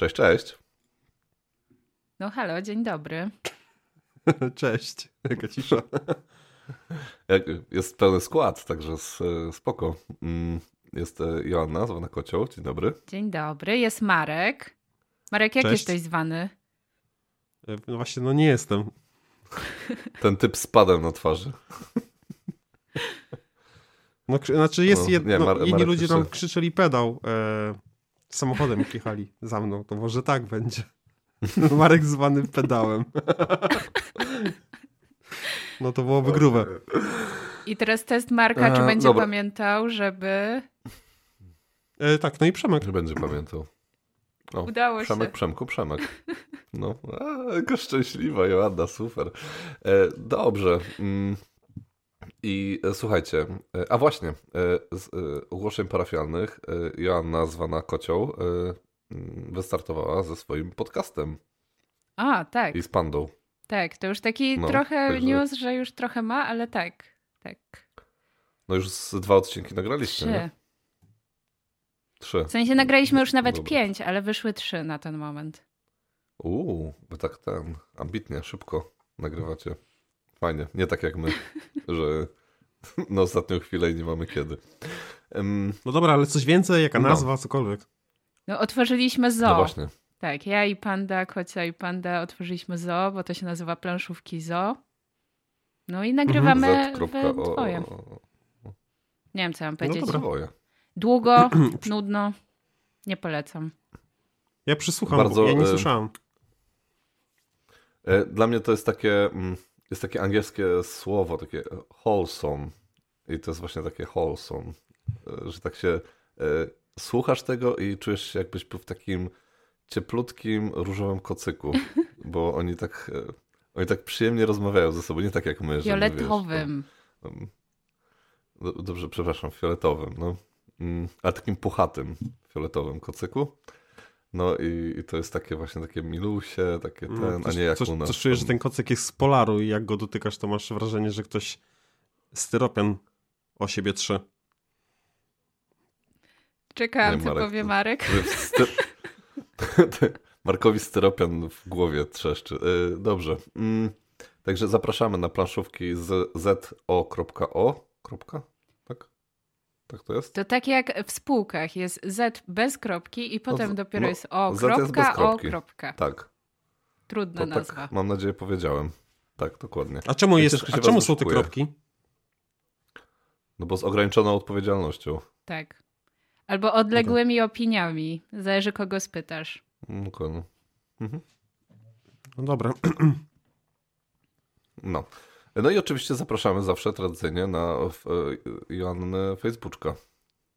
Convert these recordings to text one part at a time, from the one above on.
Cześć, cześć. No halo, dzień dobry. Cześć, jaka cisza. Jest pełny skład, także spoko. Mm, jest e, Joanna, zwana Kocioł. Dzień dobry. Dzień dobry, jest Marek. Marek, jak Cześć. jesteś zwany? E, no właśnie, no nie jestem. Ten typ z padem na twarzy. No, znaczy jest no, jedno, nie, inni ludzie tam krzyczeli pedał e, samochodem jak jechali za mną, to może tak będzie. Marek zwany pedałem. No to byłoby grube. I teraz test Marka, czy będzie dobra. pamiętał, żeby... E, tak, no i Przemek. Czy będzie pamiętał. O, Udało Przemek, się. Przemku, Przemek. No, a, jaka szczęśliwa, Joanna, super. E, dobrze. Mm. I e, słuchajcie, e, a właśnie, e, z ogłoszeń parafialnych Joanna zwana Kocioł mm, wystartowała ze swoim podcastem. A, tak. I z Pandą. Tak, to już taki no, trochę także... news, że już trochę ma, ale tak, tak. No już z dwa odcinki nagraliście, Trzy. Nie? Trzy. W sensie nagraliśmy już nawet Dobra. pięć, ale wyszły trzy na ten moment. Uuu, bo tak ten, ambitnie, szybko nagrywacie. Fajnie, nie tak jak my, że na ostatnią chwilę i nie mamy kiedy. Um, no dobra, ale coś więcej, jaka no. nazwa, cokolwiek. No otworzyliśmy zoo. No właśnie. Tak, ja i Panda, Kocia i Panda otworzyliśmy zoo, bo to się nazywa planszówki zoo. No i nagrywamy mhm. we dwoje. Nie wiem, co mam no powiedzieć. No dobra. Długo, nudno, nie polecam. Ja przysłucham, Bardzo, ja nie słyszałem. E, dla mnie to jest takie, mm, jest takie angielskie słowo, takie wholesome. I to jest właśnie takie wholesome, e, że tak się e, słuchasz tego i czujesz się jakbyś był w takim cieplutkim, różowym kocyku, bo oni tak, oni tak przyjemnie rozmawiają ze sobą, nie tak jak my. Fioletowym. Że, wiesz, no, dobrze, przepraszam, fioletowym, no. Mm, ale takim puchatym, fioletowym kocyku. No i, i, to jest takie właśnie takie milusie, takie mm, ten, a nie jak coś, u nas. Coś czujesz, że ten kocyk jest z polaru i jak go dotykasz, to masz wrażenie, że ktoś styropian o siebie trze. Czekałam, nie, co Marek, powie Marek. Sty... Markowi styropian w głowie trzeszczy. Y, dobrze. Mm, także zapraszamy na planszówki z zo.o. Tak? Tak to jest? To tak jak w spółkach jest Z bez kropki i potem no, dopiero no, jest O kropka, jest O kropka. Tak. Trudna to tak, nazwa. Tak, mam nadzieję powiedziałem. Tak, dokładnie. A czemu, jest, a czemu są te kropki? No bo z ograniczoną odpowiedzialnością. Tak. Albo odległymi no opiniami. Zależy kogo spytasz. No, no. Mhm. no dobra. No. No i oczywiście zapraszamy zawsze tradycyjnie na e, Joannę Facebooka,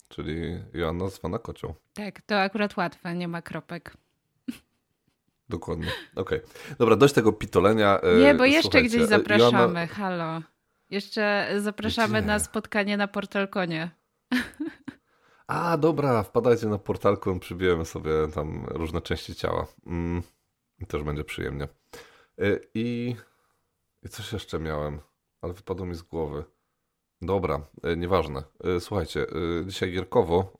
czyli Joanna zwana kocią. Tak, to akurat łatwe, nie ma kropek. Dokładnie. Okej. Okay. Dobra, dość tego pitolenia. E, nie, bo jeszcze Słuchajcie, gdzieś zapraszamy. Joanna... Halo. Jeszcze zapraszamy Gdzie? na spotkanie na Portalkonie. A, dobra, wpadajcie na Portalkon, przybijemy sobie tam różne części ciała. Mm, też będzie przyjemnie. E, I i coś jeszcze miałem, ale wypadło mi z głowy. Dobra, e, nieważne. E, słuchajcie, e, dzisiaj gierkowo.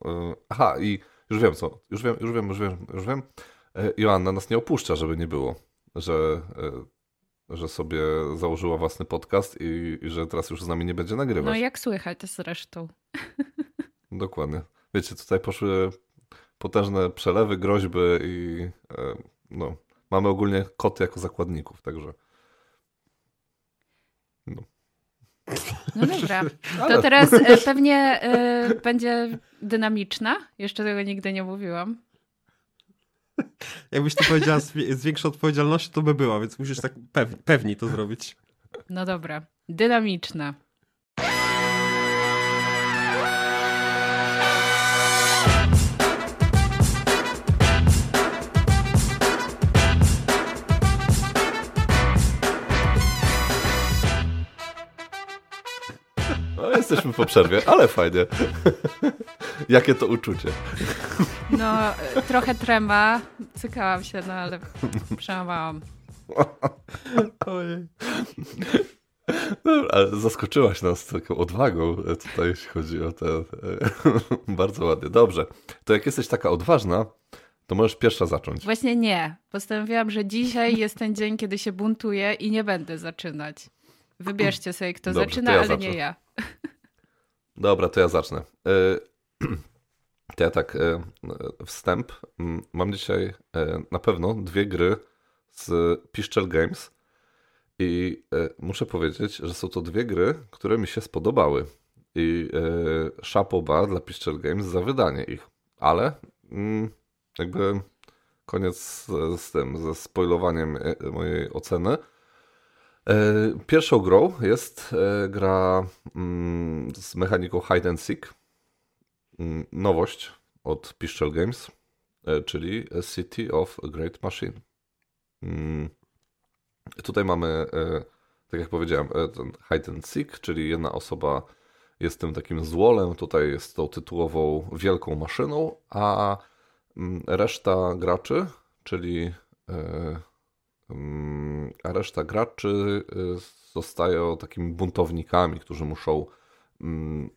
aha, i już wiem co. Już wiem, już wiem, już wiem, już wiem. Joanna nas nie opuszcza, żeby nie było. Że, że sobie założyła własny podcast i, i że teraz już z nami nie będzie nagrywać. No jak słychać zresztą. Dokładnie. Wiecie, tutaj poszły potężne przelewy, groźby i no, mamy ogólnie koty jako zakładników, także no. No dobra. To teraz e, pewnie y, będzie dynamiczna. Jeszcze tego nigdy nie mówiłam. Jakbyś to powiedziała z, z większą odpowiedzialnością, to by była, więc musisz tak pew, pewni to zrobić. No dobra. Dynamiczna. Jesteśmy po przerwie, ale fajnie. Jakie to uczucie? No, trochę trema. Cykałam się, no ale przełamałam. Ojej. Ale zaskoczyłaś nas taką odwagą tutaj, jeśli chodzi o te... Bardzo ładnie. Dobrze. To jak jesteś taka odważna, To możesz pierwsza zacząć. Właśnie nie. Postanowiłam, że dzisiaj jest ten dzień, kiedy się buntuję i nie będę zaczynać. Wybierzcie sobie, kto Dobrze, zaczyna, ja ale zacznę. nie ja. Dobra, to ja zacznę. E, to ja tak, e, wstęp. Mm, mam dzisiaj e, na pewno dwie gry z Piszczel Games i muszę powiedzieć, że są to dwie gry, które mi się spodobały. I szapoba dla Piszczel Games za wydanie ich. Ale mm, jakby koniec z tym, ze spoilowaniem mojej oceny. E, pierwszą grą jest e, gra mm, z mechaniką Hide and Seek. Mm, nowość od Pistol Games, e, czyli City of Great Machine. Mm, tutaj mamy, tak jak powiedziałem, ten Hide and Seek, czyli jedna osoba jest tym takim złolem, tutaj jest tą tytułową wielką maszyną, a reszta graczy, czyli a reszta graczy y, zostają takimi buntownikami, którzy muszą mm,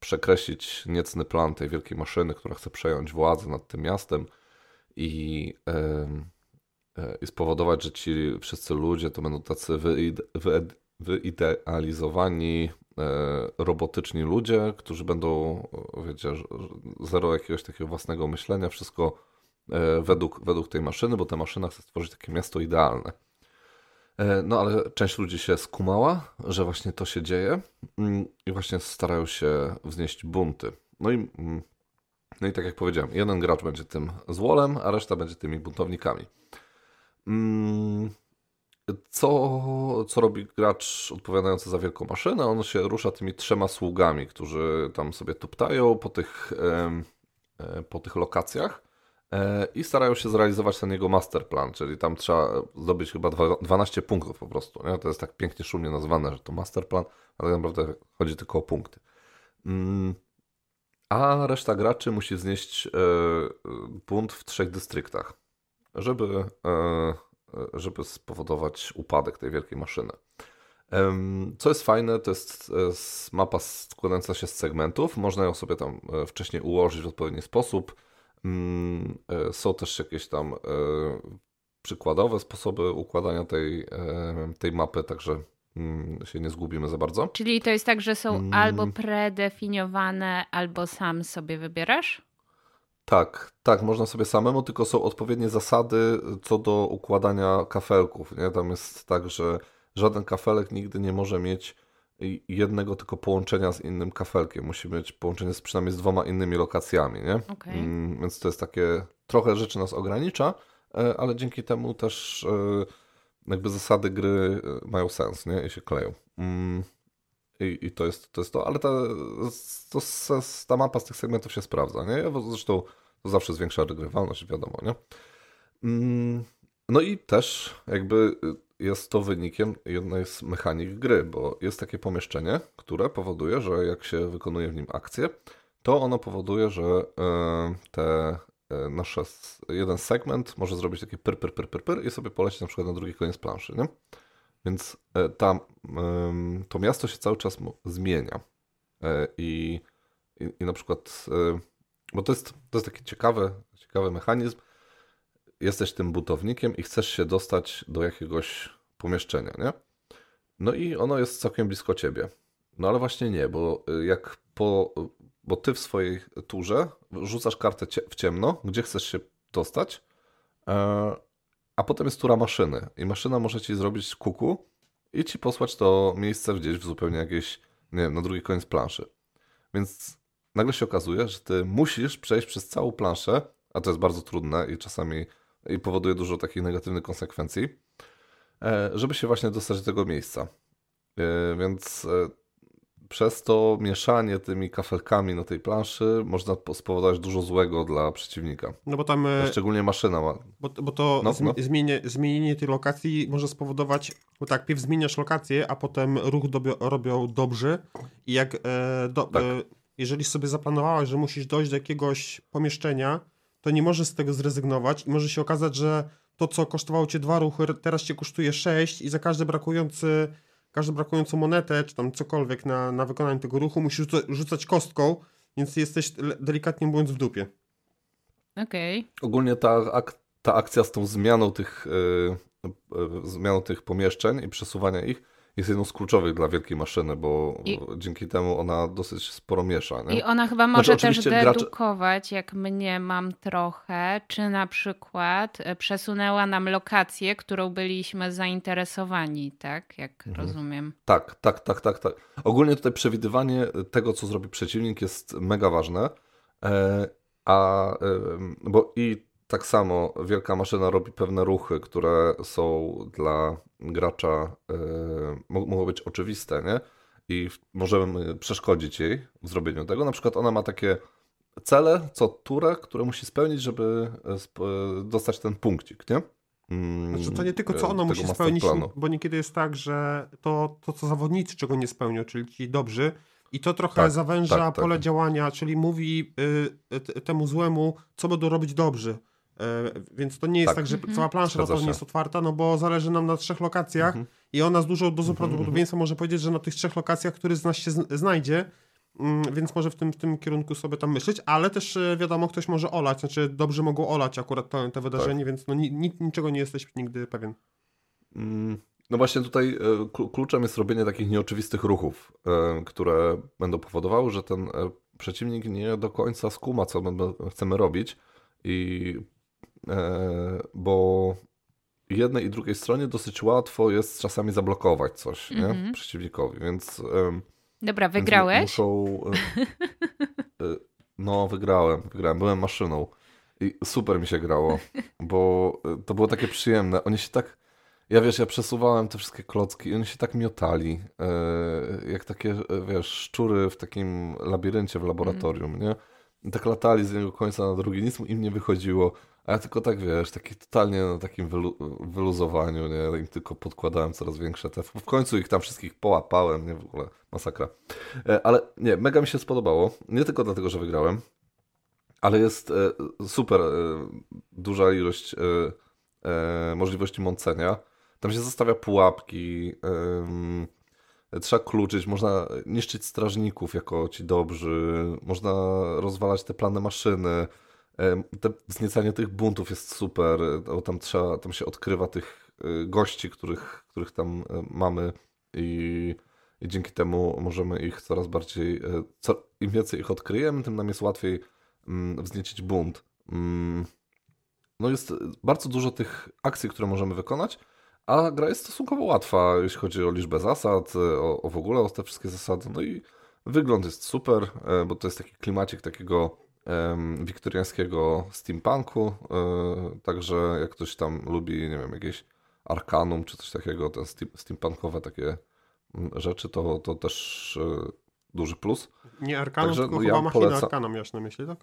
przekreślić niecny plan tej wielkiej maszyny, która chce przejąć władzę nad tym miastem i, e, i spowodować, że ci wszyscy ludzie to będą tacy wyidealizowani, e, robotyczni ludzie, którzy będą, wiecie, zero jakiegoś takiego własnego myślenia, wszystko według, według tej maszyny, bo ta maszyna chce stworzyć takie miasto idealne. E, no ale część ludzi się skumała, że właśnie to się dzieje mm, i właśnie starają się wznieść bunty. No i, mm, no i tak jak powiedziałem, jeden gracz będzie tym złolem, a reszta będzie tymi buntownikami. Mm, co, co robi gracz odpowiadający za wielką maszynę? On się rusza tymi trzema sługami, którzy tam sobie tuptają po tych, e, po tych lokacjach E, i starają się zrealizować ten jego masterplan, czyli tam trzeba zdobyć chyba 12 punktów po prostu. Nie? To jest tak pięknie, szumnie nazwane, że to masterplan, ale tak naprawdę chodzi tylko o punkty. Mm, a reszta graczy musi znieść punt w trzech dystryktach, żeby, e, żeby spowodować upadek tej wielkiej maszyny. Co jest fajne, to jest e, mapa składająca się z segmentów. Można ją sobie tam wcześniej ułożyć w odpowiedni sposób e, są też jakieś tam e, przykładowe sposoby układania tej, e, tej mapy, także mm, się nie zgubimy za bardzo. Czyli to jest tak, że są mm. albo predefiniowane, albo sam sobie wybierasz? Tak, tak, można sobie samemu, tylko są odpowiednie zasady co do układania kafelków. Nie? Tam jest tak, że żaden kafelek nigdy nie może mieć jednego tylko połączenia z innym kafelkiem. Musi mieć połączenie z przynajmniej z dwoma innymi lokacjami, nie? Okay. Mm, więc to jest takie, trochę rzeczy nas ogranicza, e, ale dzięki temu też e, jakby zasady gry e, mają sens, nie? I się kleją. Mm, I, i to, jest, to jest to, ale ta, to, ta mapa z tych segmentów się sprawdza, nie? Zresztą to zawsze zwiększa regrywalność, wiadomo, nie? Mm, no i też jakby jest to wynikiem jednej z mechanik gry, bo jest takie pomieszczenie, które powoduje, że jak się wykonuje w nim akcję, to ono powoduje, że e, te e, nasze jeden segment może zrobić takie pyr, pyr, pyr, pyr, pyr i sobie polecieć na przykład na drugi koniec planszy, nie? Więc e, tam to miasto się cały czas zmienia. I, i, i na przykład, bo to jest, to jest taki ciekawy, ciekawy mechanizm, jesteś tym butownikiem i chcesz się dostać do jakiegoś pomieszczenia, nie? No i ono jest całkiem blisko ciebie. No ale właśnie nie, bo y, jak po, bo ty w swojej turze rzucasz kartę w ciemno, gdzie chcesz się dostać, e, a potem jest tura maszyny i maszyna może ci zrobić kuku i ci posłać to miejsce gdzieś w zupełnie jakieś, nie wiem, na drugi koniec planszy. Więc nagle się okazuje, że ty musisz przejść przez całą planszę, a to jest bardzo trudne i czasami i powoduje dużo takich negatywnych konsekwencji, e, żeby się właśnie dostać do tego miejsca. E, więc e, przez to mieszanie tymi kafelkami na tej planszy można spowodować dużo złego dla przeciwnika. No bo tam. Szczególnie maszyna ma. Bo, bo to no, no. Zmienienie, zmienienie tej lokacji może spowodować, bo tak, pierw zmieniasz lokację, a potem ruch dobio, robią dobrzy. I jak. E, do, tak. e, jeżeli sobie zaplanowałeś, że musisz dojść do jakiegoś pomieszczenia, to nie możesz z tego zrezygnować i może się okazać, że to, co kosztowało cię dwa ruchy, teraz cię kosztuje sześć i za każdy brakujący, każdą brakującą monetę, czy tam cokolwiek na, na wykonanie tego ruchu musisz rzucać kostką, więc jesteś delikatnie mówiąc w dupie. Okej. Okay. Ogólnie ta, ak ta akcja z tą zmianą tych, yy, yy, zmianą tych pomieszczeń i przesuwania ich jest jedną z kluczowych dla wielkiej maszyny, bo I... dzięki temu ona dosyć sporo miesza. Nie? I ona chyba może znaczy, też dedukować, jak mnie mam trochę, czy na przykład e, przesunęła nam lokację, którą byliśmy zainteresowani, tak? Jak mhm. rozumiem. Tak, tak, tak, tak, tak. Ogólnie tutaj przewidywanie tego, co zrobi przeciwnik jest mega ważne. E, a, bo i tak samo wielka maszyna robi pewne ruchy, które są dla gracza, yy, mogą być oczywiste, nie? I możemy przeszkodzić jej w zrobieniu tego. Na przykład ona ma takie cele co turę, które musi spełnić, żeby e, dostać ten punkcik, nie? Mm, znaczy to nie tylko co ona musi spełnić, bo niekiedy jest tak, że to, to co zawodnicy czego nie spełnią, czyli ci dobrzy, i to trochę tak, zawęża tak, tak. pole działania, czyli mówi y, temu złemu, co będą robić dobrzy. E, więc to nie jest tak, tak że mhm. cała plansza na to nie jest otwarta, no bo zależy nam na trzech lokacjach mhm. i ona z dużą dozą mhm. prawdopodobieństwa może powiedzieć, że na tych trzech lokacjach, który z nas się znajdzie, mm, więc może w tym, w tym kierunku sobie tam myśleć, ale też e, wiadomo, ktoś może olać, znaczy dobrze mogą olać akurat to, to wydarzenie, tak. więc no, ni, niczego nie jesteś nigdy pewien. Mm, no właśnie tutaj e, kluczem jest robienie takich nieoczywistych ruchów, które będą powodowały, że ten przeciwnik nie do końca skuma, co chcemy robić i bo jednej i drugiej stronie dosyć łatwo jest czasami zablokować coś nie? Mm -hmm. przeciwnikowi, więc... Dobra, wygrałeś? Więc muszą... E, e, no, wygrałem, wygrałem, byłem maszyną i super mi się grało, bo to było takie przyjemne. Oni się tak... Ja wiesz, ja przesuwałem te wszystkie klocki i oni się tak miotali, jak takie, wiesz, szczury w takim labiryncie w laboratorium, mm. nie? I tak latali z jednego końca na drugi, nic im nie wychodziło. A ja tylko tak, wiesz, taki totalnie na takim wylu wyluzowaniu, nie? Im tylko podkładałem coraz większe te... W końcu ich tam wszystkich połapałem, nie? W ogóle masakra. E, ale nie, mega mi się spodobało. Nie tylko dlatego, że wygrałem, ale jest e, super e, duża ilość możliwości mącenia. Tam się zostawia pułapki, trzeba kluczyć, można niszczyć strażników jako ci dobrzy, można rozwalać te plany maszyny, te wzniecanie tych buntów jest super, bo tam trzeba, tam się odkrywa tych y, gości, których, których tam y, mamy i, i dzięki temu możemy ich coraz bardziej, y, co, im więcej ich odkryjemy, tym nam jest łatwiej mm, wzniecić bunt. Mm. No jest bardzo dużo tych akcji, które możemy wykonać, a gra jest stosunkowo łatwa, jeśli chodzi o liczbę zasad, o, o w ogóle o te wszystkie zasady. No i wygląd jest super, e, bo to jest taki klimacik takiego wiktoriańskiego steampunku, e, także jak ktoś tam lubi, nie wiem, jakieś arkanum czy coś takiego, te steampunkowe takie mm, rzeczy, to, to też e, duży plus. Nie arkanum, także, tylko no, chyba ja machina poleca... arkanum miałeś na myśli, tak?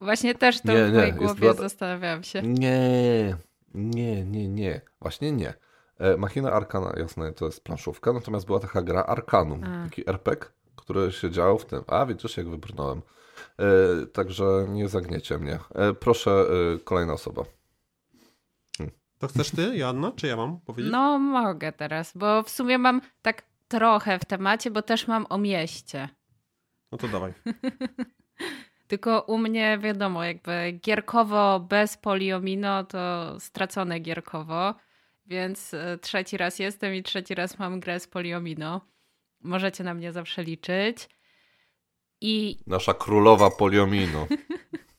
Właśnie też to nie, w mojej nie, głowie zastanawiałam się. Nie, nie, nie, nie. Właśnie nie. E, machina Arkana, jasne, to jest planszówka, natomiast była taka gra Arkanum, A. taki RPG, który się działo w tym. A, widzisz, jak wybrnąłem. E, także nie zagniecie mnie. E, proszę, e, kolejna osoba. Hmm. To chcesz ty, Joanna, czy ja mam powiedzieć? No, mogę teraz, bo w sumie mam tak trochę w temacie, bo też mam o mieście. No to dawaj. Tylko u mnie wiadomo, jakby gierkowo bez poliomino to stracone gierkowo, więc trzeci raz jestem i trzeci raz mam grę z poliomino. Możecie na mnie zawsze liczyć. I... Nasza królowa poliomino.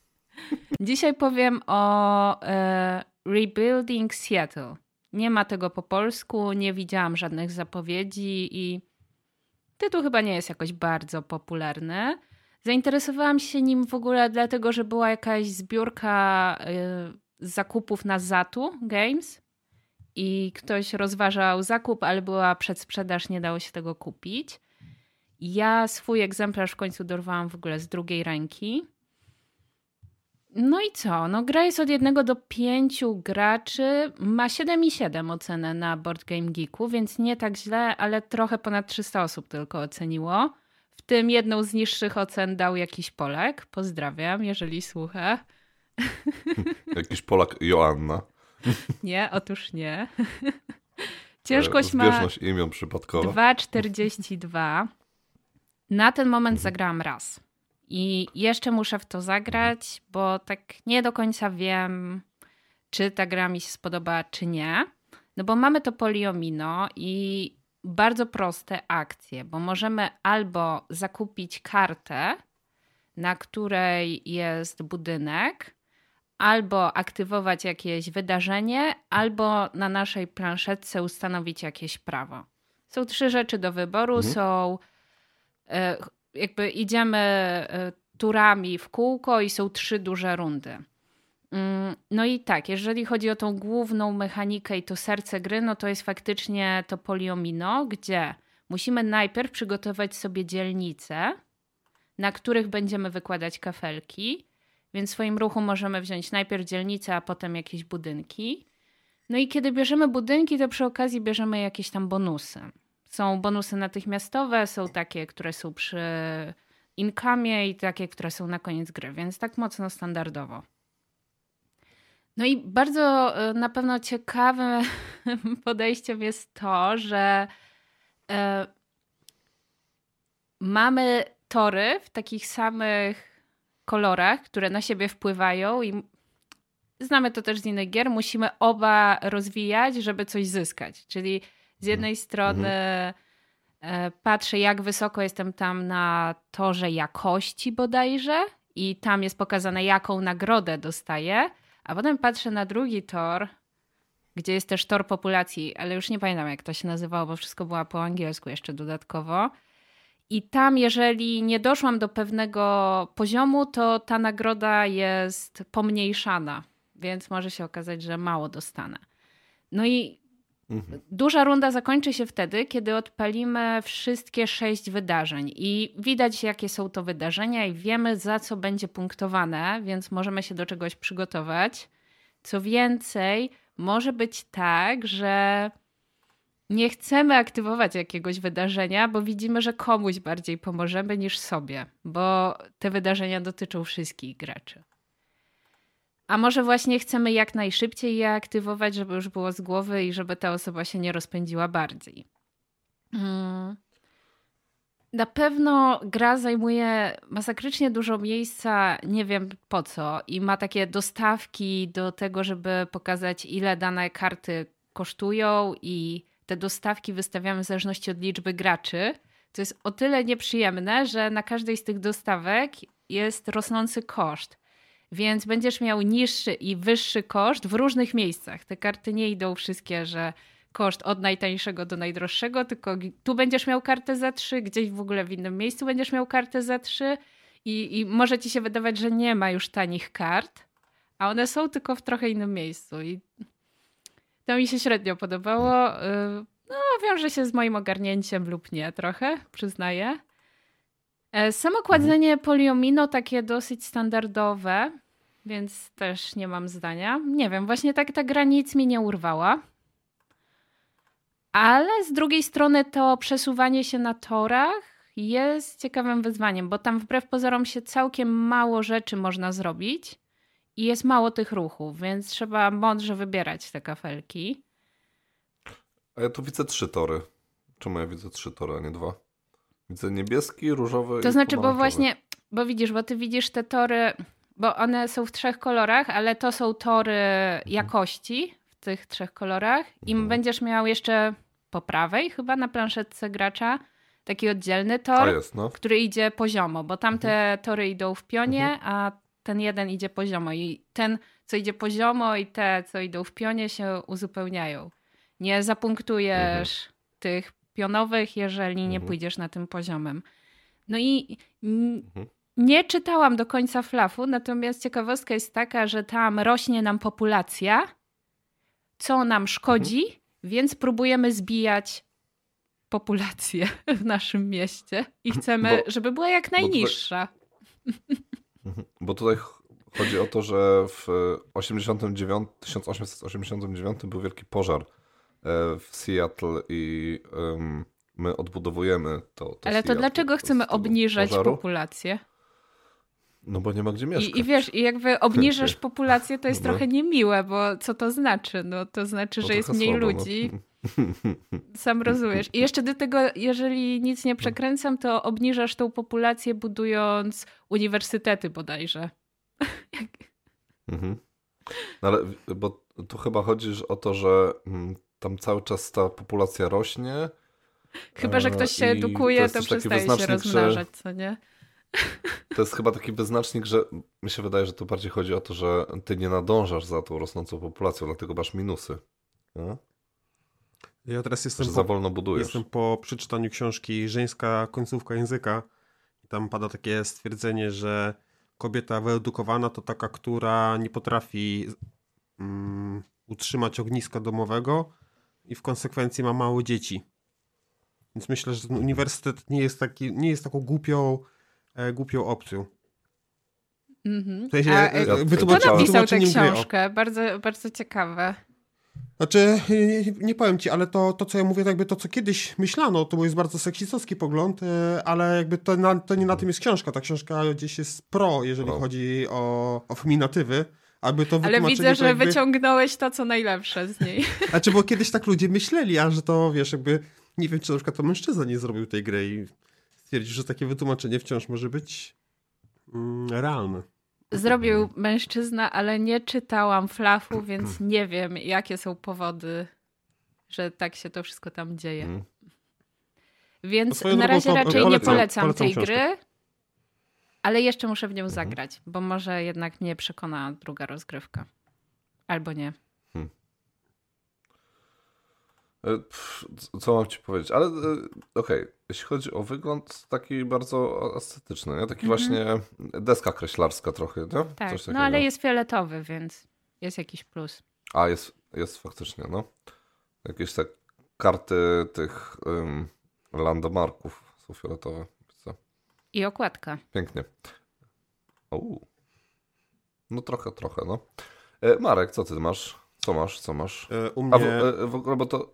Dzisiaj powiem o e, Rebuilding Seattle. Nie ma tego po polsku, nie widziałam żadnych zapowiedzi i tytuł chyba nie jest jakoś bardzo popularny. Zainteresowałam się nim w ogóle dlatego, że była jakaś zbiórka y, zakupów na Zatu Games i ktoś rozważał zakup, ale była przedsprzedaż, nie dało się tego kupić. Ja swój egzemplarz w końcu dorwałam w ogóle z drugiej ręki. No i co? No gra jest od jednego do pięciu graczy. Ma 7,7 ocenę na Board Game Geeku, więc nie tak źle, ale trochę ponad 300 osób tylko oceniło. W tym jedną z niższych ocen dał jakiś Polak. Pozdrawiam, jeżeli słucha. Jakiś Polak Joanna. Nie, otóż nie. Ciężkość ma imion przypadkowa. 2,42. Na ten moment zagrałam raz. I jeszcze muszę w to zagrać, bo tak nie do końca wiem, czy ta gra mi się spodoba, czy nie. No bo mamy to poliomino i bardzo proste akcje, bo możemy albo zakupić kartę, na której jest budynek, albo aktywować jakieś wydarzenie, albo na naszej planszetce ustanowić jakieś prawo. Są trzy rzeczy do wyboru. Mhm. Są jakby idziemy e, turami w kółko i są trzy duże rundy. Mm, no i tak, jeżeli chodzi o tą główną mechanikę i to serce gry, no to jest faktycznie to poliomino, gdzie musimy najpierw przygotować sobie dzielnice, na których będziemy wykładać kafelki. Więc w swoim ruchu możemy wziąć najpierw dzielnicę, a potem jakieś budynki. No i kiedy bierzemy budynki, to przy okazji bierzemy jakieś tam bonusy. Są bonusy natychmiastowe, są takie, które są przy inkamie i takie, które są na koniec gry, więc tak mocno standardowo. No i bardzo e, na pewno ciekawym podejściem jest to, że e, mamy tory w takich samych kolorach, które na siebie wpływają i znamy to też z innych gier, musimy oba rozwijać, żeby coś zyskać. Czyli z jednej mhm. strony mhm. patrzę, jak wysoko jestem tam na torze jakości bodajże i tam jest pokazane, jaką nagrodę dostaję, a potem patrzę na drugi tor, gdzie jest też tor populacji, ale już nie pamiętam, jak to się nazywało, bo wszystko było po angielsku jeszcze dodatkowo. I tam, jeżeli nie doszłam do pewnego poziomu, to ta nagroda jest pomniejszana, więc może się okazać, że mało dostanę. No i. duża runda zakończy się wtedy, kiedy odpalimy wszystkie sześć wydarzeń. I widać, jakie są to wydarzenia, i wiemy, za co będzie punktowane, więc możemy się do czegoś przygotować. Co więcej, może być tak, że nie chcemy aktywować jakiegoś wydarzenia, bo widzimy, że komuś bardziej pomożemy niż sobie, bo te wydarzenia dotyczą wszystkich graczy. A może właśnie chcemy jak najszybciej je aktywować, żeby już było z głowy i żeby ta osoba się nie rozpędziła bardziej. Hmm. Na pewno gra zajmuje masakrycznie dużo miejsca, nie wiem po co, i ma takie dostawki do tego, żeby pokazać, ile dane karty kosztują i te dostawki wystawiamy w zależności od liczby graczy, to jest o tyle nieprzyjemne, że na każdej z tych dostawek jest rosnący koszt. Więc będziesz miał niższy i wyższy koszt w różnych miejscach. Te karty nie idą wszystkie, że koszt od najtańszego do najdroższego, tylko tu będziesz miał kartę za 3, gdzieś w ogóle w innym miejscu będziesz miał kartę za 3 i, i może ci się wydawać, że nie ma już tanich kart, a one są tylko w trochę innym miejscu. I to mi się średnio podobało. Y, no, wiąże się z moim ogarnięciem lub nie trochę, przyznaję. E, samo kładzenie poliomino takie dosyć standardowe, więc też nie mam zdania. Nie wiem, właśnie tak ta gra nic mi nie urwała. Ale z drugiej strony to przesuwanie się na torach jest ciekawym wyzwaniem, bo tam wbrew pozorom się całkiem mało rzeczy można zrobić i jest mało tych ruchów, więc trzeba mądrze wybierać te kafelki. A ja tu widzę trzy tory. Czemu ja widzę trzy tory, a nie dwa? Widzę niebieski, różowy To znaczy, bo właśnie, bo widzisz, bo ty widzisz te tory, bo one są w trzech kolorach, ale to są tory mhm. jakości w tych trzech kolorach i mhm. będziesz miał jeszcze po prawej chyba na planszetce gracza taki oddzielny tor, jest, no. który idzie poziomo, bo tamte mhm. tory idą w pionie, mhm. a ten jeden idzie poziomo i ten, co idzie poziomo i te, co idą w pionie się uzupełniają. Nie zapunktujesz mhm. tych pionowych, jeżeli nie mhm. pójdziesz na tym poziomem. No i. nie czytałam do końca flafu, natomiast ciekawostka jest taka, że tam rośnie nam populacja, co nam szkodzi, mhm. więc próbujemy zbijać populację w naszym mieście i chcemy, bo, żeby była jak najniższa. Mhm. Bo tutaj chodzi o to, że w 89, 1889 był wielki pożar e, w Seattle i my odbudowujemy to. to Ale Seattle to dlaczego chcemy obniżać pożaru? populację? No bo nie ma gdzie mieszkać. I, I, wiesz, i jakby obniżasz populację, to jest no. trochę niemiłe, bo co to znaczy? No to znaczy, no że jest mniej słabo, no. ludzi. No. Sam rozumiesz. I jeszcze do tego, jeżeli nic nie przekręcam, to obniżasz tą populację budując uniwersytety bodajże. Mhm. No ale, bo tu chyba chodzi o to, że mm, tam cały czas ta populacja rośnie. Chyba, że ktoś się edukuje, to, to przestaje się rozmnażać, że... co nie? To jest chyba taki wyznacznik, że mi się wydaje, że tu bardziej chodzi o to, że ty nie nadążasz za tą rosnącą populacją, dlatego masz minusy. No? Ja teraz jestem, że po, za wolno budujesz. jestem po przeczytaniu książki Żeńska końcówka języka. I tam pada takie stwierdzenie, że kobieta wyedukowana to taka, która nie potrafi um, utrzymać ogniska domowego i w konsekwencji ma mało dzieci. Więc myślę, że ten uniwersytet nie jest, taki, nie jest taką głupią, głupią opcją. Mm-hmm. W sensie, A, e, kto napisał tę książkę? Bardzo, bardzo ciekawe. Znaczy, nie powiem ci, ale to, to co ja mówię, jakby to, co kiedyś myślano, to jest bardzo seksistowski pogląd, e, ale jakby to, na, to nie na tym jest książka. Ta książka gdzieś jest pro, jeżeli pro. chodzi o, o feminatywy. Aby to ale widzę, że jakby... wyciągnąłeś to, co najlepsze z niej. Znaczy, bo kiedyś tak ludzie myśleli, a że to, wiesz, jakby nie wiem, czy na przykład to mężczyzna nie zrobił tej gry i stwierdził, że takie wytłumaczenie wciąż może być mm, realne zrobił mężczyzna, ale nie czytałam flafu, więc nie wiem, jakie są powody, że tak się to wszystko tam dzieje. Mm. Więc na razie raczej polecam, nie polecam, polecam tej książkę. gry, ale jeszcze muszę w nią mhm. zagrać, bo może jednak mnie przekona druga rozgrywka. Albo nie. Hmm. E, co mam ci powiedzieć? Ale e, okej, okay. jeśli chodzi o wygląd, taki bardzo estetyczny, nie? taki mm -hmm. właśnie deska kreślarska trochę, nie? Tak, no ale jest fioletowy, więc jest jakiś plus. A, jest, jest faktycznie, no. Jakieś te karty tych um, landmarków są fioletowe. I okładka. Pięknie. O. No trochę, trochę, no. E, Marek, co ty masz? Co masz? Co masz? E, u mnie... A w, w ogóle, bo to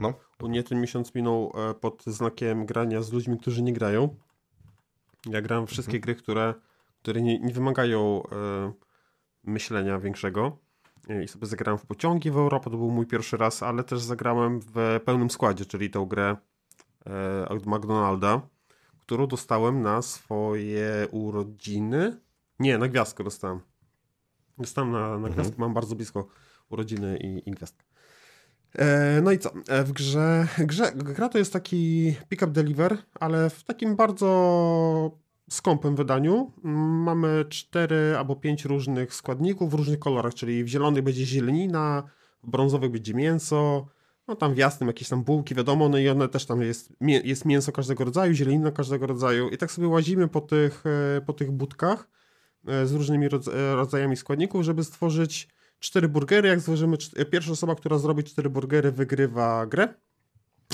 no. U mnie ten miesiąc minął e, pod znakiem grania z ludźmi, którzy nie grają. Ja gram wszystkie mhm. gry, które, które nie, nie wymagają e, myślenia większego. I sobie zagrałem w pociągi w Europę, to był mój pierwszy raz, ale też zagrałem w pełnym składzie, czyli tą grę e, od McDonalda, którą dostałem na swoje urodziny. Nie, na gwiazdkę dostałem. Dostałem na, na mhm. gwiazdkę, mam bardzo blisko urodziny i, i gwiazdkę. E, no i co? E, w grze, grze gra to jest taki pick-up deliver, ale w takim bardzo skąpym wydaniu. Mamy cztery albo pięć różnych składników w różnych kolorach, czyli w zielonych będzie zielenina, w brązowych będzie mięso, no tam w jasnym jakieś tam bułki, wiadomo, no i one też tam jest, jest mięso każdego rodzaju, zielenina każdego rodzaju i tak sobie łazimy po tych, e, po tych budkach z różnymi rodzajami składników, żeby stworzyć cztery burgery. Jak złożymy, pierwsza osoba, która zrobi cztery burgery, wygrywa grę.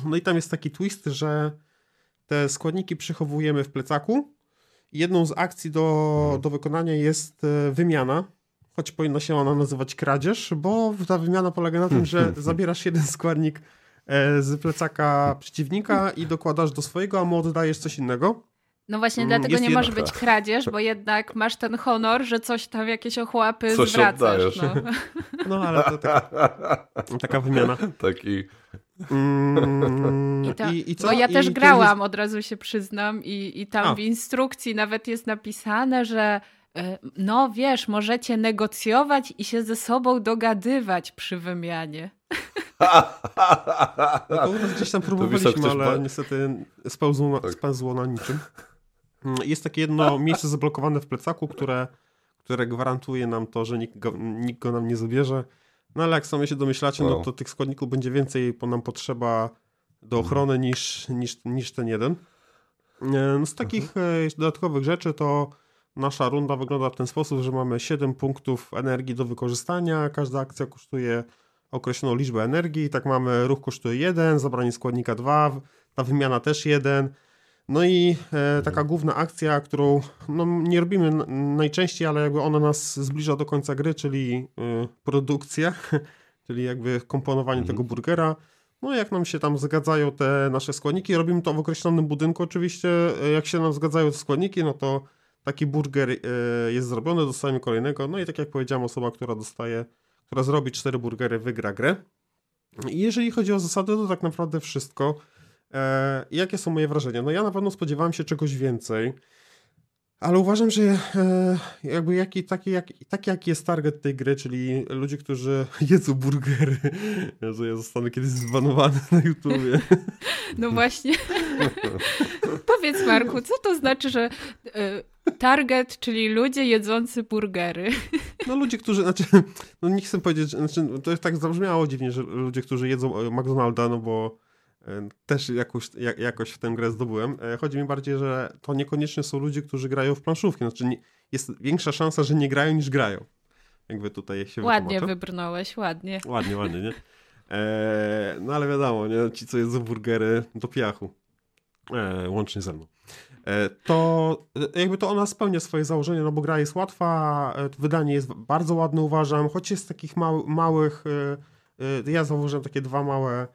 No i tam jest taki twist, że te składniki przechowujemy w plecaku. Jedną z akcji do, do wykonania jest e, wymiana, choć powinna się ona nazywać kradzież, bo ta wymiana polega na tym, że zabierasz jeden składnik e, z plecaka przeciwnika i dokładasz do swojego, a mu oddajesz coś innego. No właśnie mm, dlatego nie może być kradzież, bo jednak masz ten honor, że coś tam, jakieś ochłapy coś zwracasz. No. no ale to taka, taka wymiana. Taki... Mm, I, to, i, i co? Bo ja też grałam, jest... od razu się przyznam i, i tam A. w instrukcji nawet jest napisane, że e, no wiesz, możecie negocjować i się ze sobą dogadywać przy wymianie. No to gdzieś tam próbowaliśmy, ale niestety spełzło, tak. spełzło na niczym. Mm, jest takie jedno miejsce zablokowane w plecaku, które, które gwarantuje nam to, że nikt go, nikt go nam nie zabierze. No ale jak sami się domyślacie, no to tych składników będzie więcej, bo nam potrzeba do ochrony niż, niż, niż ten jeden. No z takich mhm. E, dodatkowych rzeczy to nasza runda wygląda w ten sposób, że mamy 7 punktów energii do wykorzystania. Każda akcja kosztuje określoną liczbę energii. Tak mamy ruch kosztuje 1, zabranie składnika 2, ta wymiana też 1. No i e, taka główna akcja, którą no, nie robimy najczęściej, ale jakby ona nas zbliża do końca gry, czyli e, produkcja, czyli jakby komponowanie mhm. tego burgera. No jak nam się tam zgadzają te nasze składniki, robimy to w określonym budynku oczywiście. E, jak się nam zgadzają te składniki, no to taki burger e, jest zrobiony, dostajemy kolejnego. No i tak jak powiedziałem, osoba, która dostaje, która zrobi cztery burgery, wygra grę. I jeżeli chodzi o zasady, to tak naprawdę wszystko. E, jakie są moje wrażenia? No ja na pewno spodziewałem się czegoś więcej. Ale uważam, że e, jakby jaki, taki, jak, taki jaki jest target tej gry, czyli ludzie, którzy jedzą burgery, że ja zostanę kiedyś zbanowany na YouTubie. No właśnie. Powiedz Marku, co to znaczy, że e, target, czyli ludzie jedzący burgery? No ludzie, którzy, znaczy, no nie chcę powiedzieć, znaczy, to tak zabrzmiało dziwnie, że ludzie, którzy jedzą McDonalda, no bo też jakoś, jak, jakoś w tę grę zdobyłem. E, chodzi mi bardziej, że to niekoniecznie są ludzie, którzy grają w planszówki. Znaczy nie, jest większa szansa, że nie grają niż grają. Jakby tutaj się Ładnie wytłumaczę. wybrnąłeś, ładnie. Ładnie, ładnie, nie? E, no ale wiadomo, nie? ci co jedzą burgery do piachu. E, łącznie ze mną. E, to jakby to ona spełnia swoje założenie, no bo gra jest łatwa, e, wydanie jest bardzo ładne uważam, choć jest takich mał, małych, ja zauważyłem takie dwa małe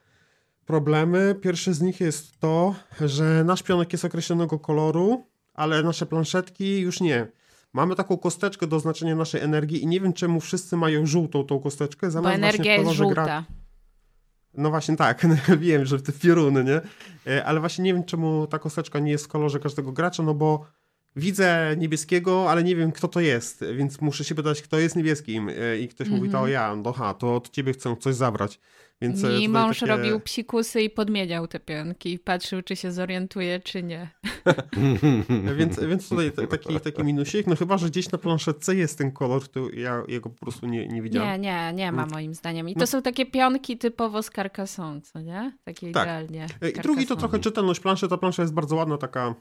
problemy. Pierwszy z nich jest to, że nasz pionek jest określonego koloru, ale nasze planszetki już nie. Mamy taką kosteczkę do oznaczenia naszej energii i nie wiem czemu wszyscy mają żółtą tą kosteczkę. Zamiast Bo energia jest żółta. Gra... No właśnie tak, wiem, że te pioruny, nie? E, ale właśnie nie wiem czemu ta kosteczka nie jest w kolorze każdego gracza, no bo widzę niebieskiego, ale nie wiem kto to jest, więc muszę się pytać kto jest niebieskim e, i ktoś mm -hmm. mówi to mhm. ja, no ha, to od ciebie chcę coś zabrać. Więc e, I mąż takie... robił psikusy i podmieniał te pionki. Patrzył, czy się zorientuje, czy nie. więc, więc tutaj taki, taki minusik. No chyba, że gdzieś na planszetce jest ten kolor, to ja jego po prostu nie, nie widziałem. Nie, nie, nie ma moim zdaniem. I to no. są takie pionki typowo z Carcassonne, co nie? Takie tak. idealnie. E, I drugi to trochę czytelność planszy. Ta plansza jest bardzo ładna, taka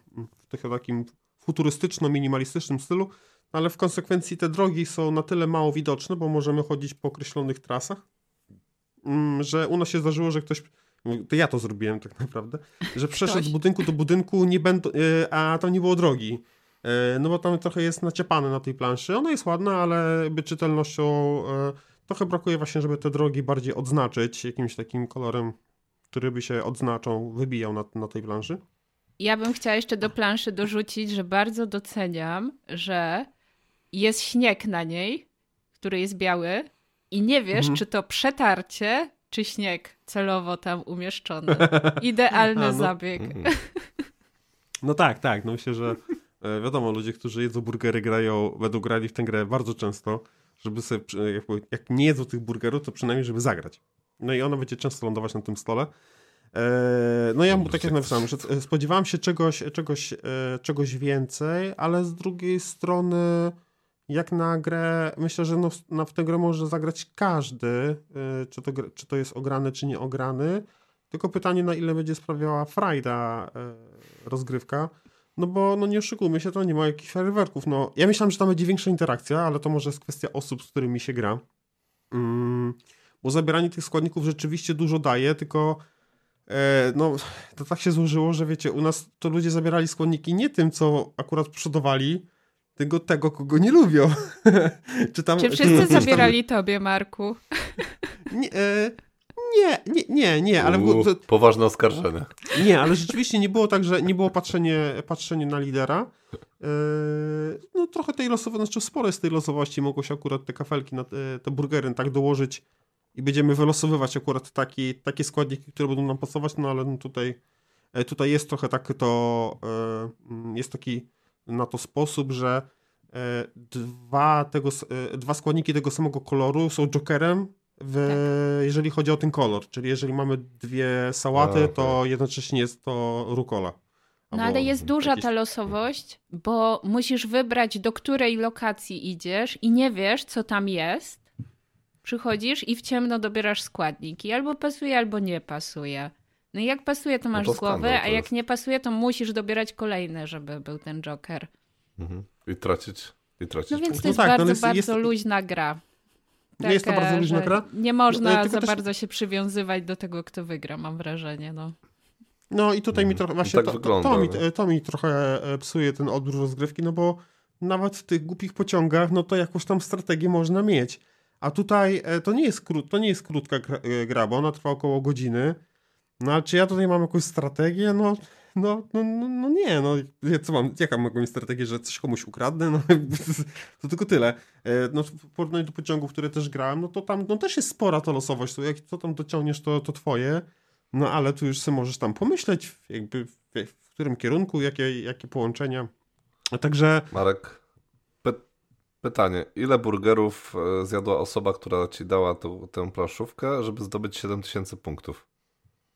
w takim futurystyczno-minimalistycznym stylu, ale w konsekwencji te drogi są na tyle mało widoczne, bo możemy chodzić po określonych trasach że u nas się zdarzyło, że ktoś to ja to zrobiłem tak naprawdę, że przeszedł z budynku do budynku, nie będą, e, a tam nie było drogi. E, no bo tam trochę jest naciepane na tej planszy. Ona jest ładna, ale by czytelnością e, trochę brakuje właśnie, żeby te drogi bardziej odznaczyć jakimś takim kolorem, który by się odznaczał, wybijał na, na tej planszy. Ja bym chciała jeszcze do planszy dorzucić, że bardzo doceniam, że jest śnieg na niej, który jest biały, i nie wiesz, mhm. czy to przetarcie, czy śnieg celowo tam umieszczony. Idealny A, no. zabieg. Mhm. No tak, tak. No myślę, że e, wiadomo, ludzie, którzy jedzą burgery, grają, będą grali w tę grę bardzo często, żeby sobie, jak, jak nie jedzą tych burgerów, to przynajmniej, żeby zagrać. No i ona będzie często lądować na tym stole. E, no ja mu tak jak napisałem, że spodziewałem się czegoś, czegoś, e, czegoś więcej, ale z drugiej strony jak na grę, myślę, że no, na, w tę grę może zagrać każdy, y, czy to, czy to jest ograny, czy nie ograny. Tylko pytanie, na ile będzie sprawiała frajda y, rozgrywka. No bo, no nie oszukujmy się, to nie ma jakichś fajerwerków. No, ja myślałem, że tam będzie większa interakcja, ale to może jest kwestia osób, z którymi się gra. Mm, bo zabieranie tych składników rzeczywiście dużo daje, tylko e, no, to tak się złożyło, że wiecie, u nas to ludzie zabierali składniki nie tym, co akurat przodowali, tego, tego kogo nie lubią. czy, tam, czy wszyscy czy, zabierali tam... tobie, Marku? nie, e, nie, nie, nie, nie, ale... Uu, to... Poważne oskarżenie. Nie, ale rzeczywiście nie było tak, że nie było patrzenie, patrzenie na lidera. E, no trochę tej losowości, znaczy sporo z tej losowości mogło się akurat te kafelki, na te, te burgery tak dołożyć i będziemy wylosowywać akurat taki, takie składniki, które będą nam pasować, no ale no tutaj, e, tutaj jest trochę tak to, e, jest taki na to sposób, że e, dwa, tego, e, dwa składniki tego samego koloru są jokerem, w, tak. jeżeli chodzi o ten kolor. Czyli jeżeli mamy dwie sałaty, A, to jednocześnie jest to rukola. No ale jest duża jakieś... ta losowość, bo musisz wybrać, do której lokacji idziesz i nie wiesz, co tam jest. Przychodzisz i w ciemno dobierasz składniki. Albo pasuje, albo nie pasuje. No i jak pasuje, to no masz no to z głowy, a jak nie pasuje, to musisz dobierać kolejne, żeby był ten Joker. Mhm. I tracić, i tracić No więc to jest no tak, bardzo, no jest, bardzo jest... luźna gra. nie jest to bardzo luźna gra? Nie można no, za też... bardzo się przywiązywać do tego, kto wygra, mam wrażenie. No. No i tutaj mi trochę właśnie tak to, wygląda, to, mi, to mi trochę e, psuje ten odbiór rozgrywki, no bo nawet w tych głupich pociągach, no to jakąś tam strategię można mieć. A tutaj e, to nie jest, krót, to nie jest krótka gra, e, gra, bo ona trwa około godziny. No ale czy ja tutaj mam jakąś strategię? No no, no, no, no nie, no co mam, jaka mieć strategię, że coś komuś ukradnę, no to tylko tyle. E, no w porównaniu do pociągów, które też grałem, no to tam no, też jest spora to losowość, to jak co tam dociągniesz, to, to twoje, no ale tu już sobie możesz tam pomyśleć, jakby w, w którym kierunku, jakie, jakie połączenia. Także... Marek, py pytanie, ile burgerów e, zjadła osoba, która ci dała tu, tę planszówkę, żeby zdobyć 7000 punktów?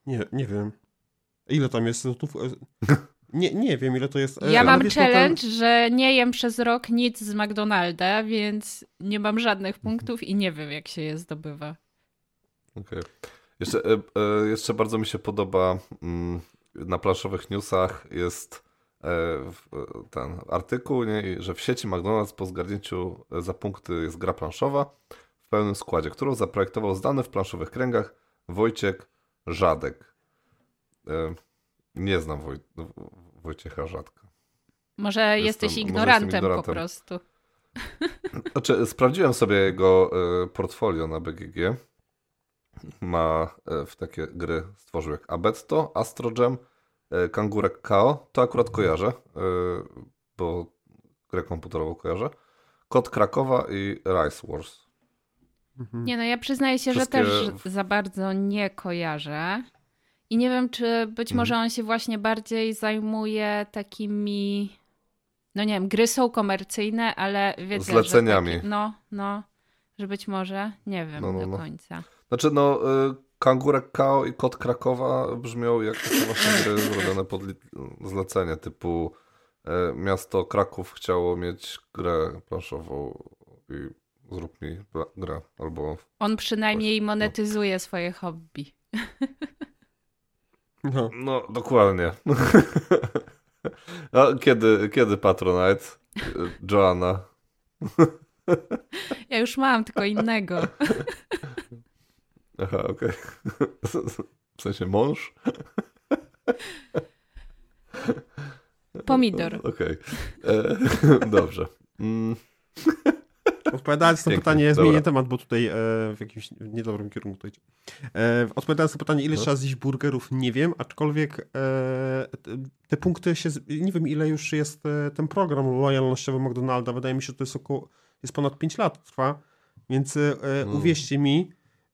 Nie, nie wiem. Ile tam jest złotów? Nie, nie wiem, ile to jest. Ja e, mam challenge, że nie jem przez rok nic z McDonalda, więc nie mam żadnych punktów i nie wiem, jak się je zdobywa. Okej. Okay. Jeszcze, e, e, jeszcze bardzo mi się podoba mm, na planszowych newsach jest ten artykuł, nie, że w sieci McDonald's po zgarnięciu za punkty jest gra planszowa w pełnym składzie, którą zaprojektował zdany w planszowych kręgach Wojciech Żadek. E, nie znam Woj... Wojciecha Rzadka. Może Jestem, jesteś ignorantem, ignorantem, po prostu. Znaczy, sprawdziłem sobie jego e, portfolio na BGG. Ma e, w takie gry stworzył jak Abetto, Astrogem, Kangurek KO. To akurat kojarzę, bo grę komputerową kojarzę. Kod Krakowa i Rice Wars. Mhm. Nie no, ja przyznaję się, Wszystkie... że też za bardzo nie kojarzę. I nie wiem, czy być mhm. może on się właśnie bardziej zajmuje takimi. No nie wiem, gry są komercyjne, ale wiecie. Zleceniami. Że taki, no, no, że być może nie wiem no, no, do no. końca. Znaczy, no, y, Kangurek Kao i Kot Krakowa brzmią jak takie właśnie gry zrobione pod zlecenie, typu y, miasto Kraków chciało mieć grę planszową i zrób mi grę, albo... On przynajmniej no. monetyzuje swoje hobby. No, no dokładnie. A kiedy, kiedy Patronite? Joanna. Ja już mam, tylko innego. Aha, okej. Okay. W sensie mąż? Pomidor. Okej. Okay. E, dobrze. Mm. Odpowiadając na Pięknie, pytanie, zmienię temat, bo tutaj e, w jakimś niedobrym kierunku tutaj. E, odpowiadając na pytanie, ile no. trzeba zjeść burgerów, nie wiem, aczkolwiek e, te punkty się, nie wiem ile już jest e, ten program lojalnościowy McDonalda, wydaje mi się, że to jest około, jest ponad 5 lat trwa, więc e, mm. uwierzcie mi,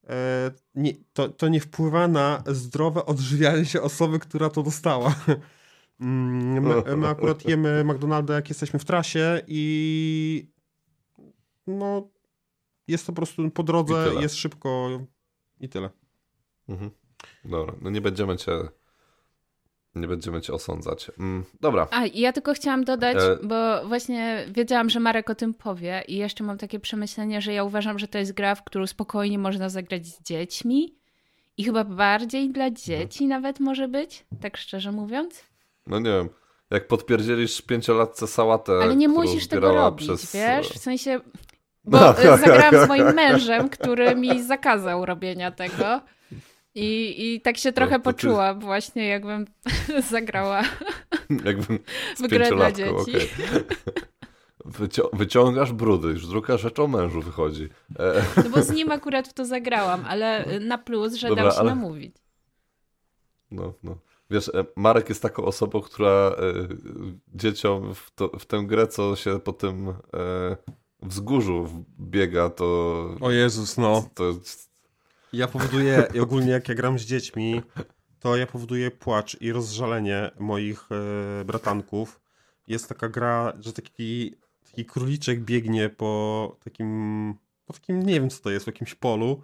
e, nie, to, to nie wpływa na zdrowe odżywianie się osoby, która to dostała. Mm, my, my akurat jemy McDonalda, jak jesteśmy w trasie i no jest to po prostu po drodze, jest szybko i tyle. Mhm. Dobra, no nie będziemy cię nie będziemy cię osądzać. Mm, dobra. A ja tylko chciałam dodać, e... bo właśnie wiedziałam, że Marek o tym powie i jeszcze mam takie przemyślenie, że ja uważam, że to jest gra, w którą spokojnie można zagrać z dziećmi i chyba bardziej dla mhm. dzieci mhm. nawet może być, tak szczerze mówiąc. No nie wiem. Jak podpierdzielisz pięciolatce sałatę. Ale nie musisz tego robić, przez... wiesz? W sensie bo no, zagrałam z moim mężem, który mi zakazał robienia tego. I, I tak się trochę no, poczułam ty... właśnie, jakbym zagrała jakbym w grę dla dzieci. Okay. Wycią wyciągasz brudy, już druga rzecz o mężu wychodzi. E... No bo z nim akurat w to zagrałam, ale na plus, że Dobra, dam się ale... namówić. No, no. Wiesz, e, Marek jest taką osobą, która e, dzieciom w, to, w tę grę, co się po tym e, wzgórzu biega, to... O Jezus, no. To... Ja powoduję, i ogólnie jak ja gram z dziećmi, to ja powoduję płacz i rozżalenie moich e, bratanków. Jest taka gra, że taki, taki króliczek biegnie po takim, po takim, nie wiem co to jest, w jakimś polu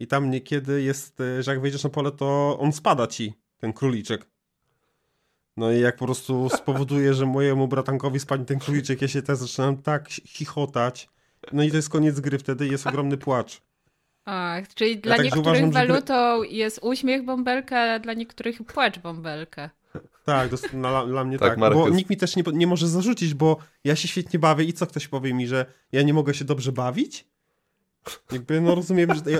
i tam niekiedy jest, e, że jak wejdziesz na pole, to on spada ci, ten króliczek. No i jak po prostu spowoduje, że mojemu bratankowi spadnie ten króliczek, ja się też zaczynam tak chichotać. No i to jest koniec gry wtedy jest ogromny płacz. Ach, czyli ja dla tak niektórych uważam, walutą że... jest uśmiech bąbelka, a dla niektórych płacz bąbelka. Tak, dla, dla mnie tak, tak bo nikt mi też nie, nie może zarzucić, bo ja się świetnie bawię i co ktoś powie mi, że ja nie mogę się dobrze bawić? Jakby, no rozumiem, że ja,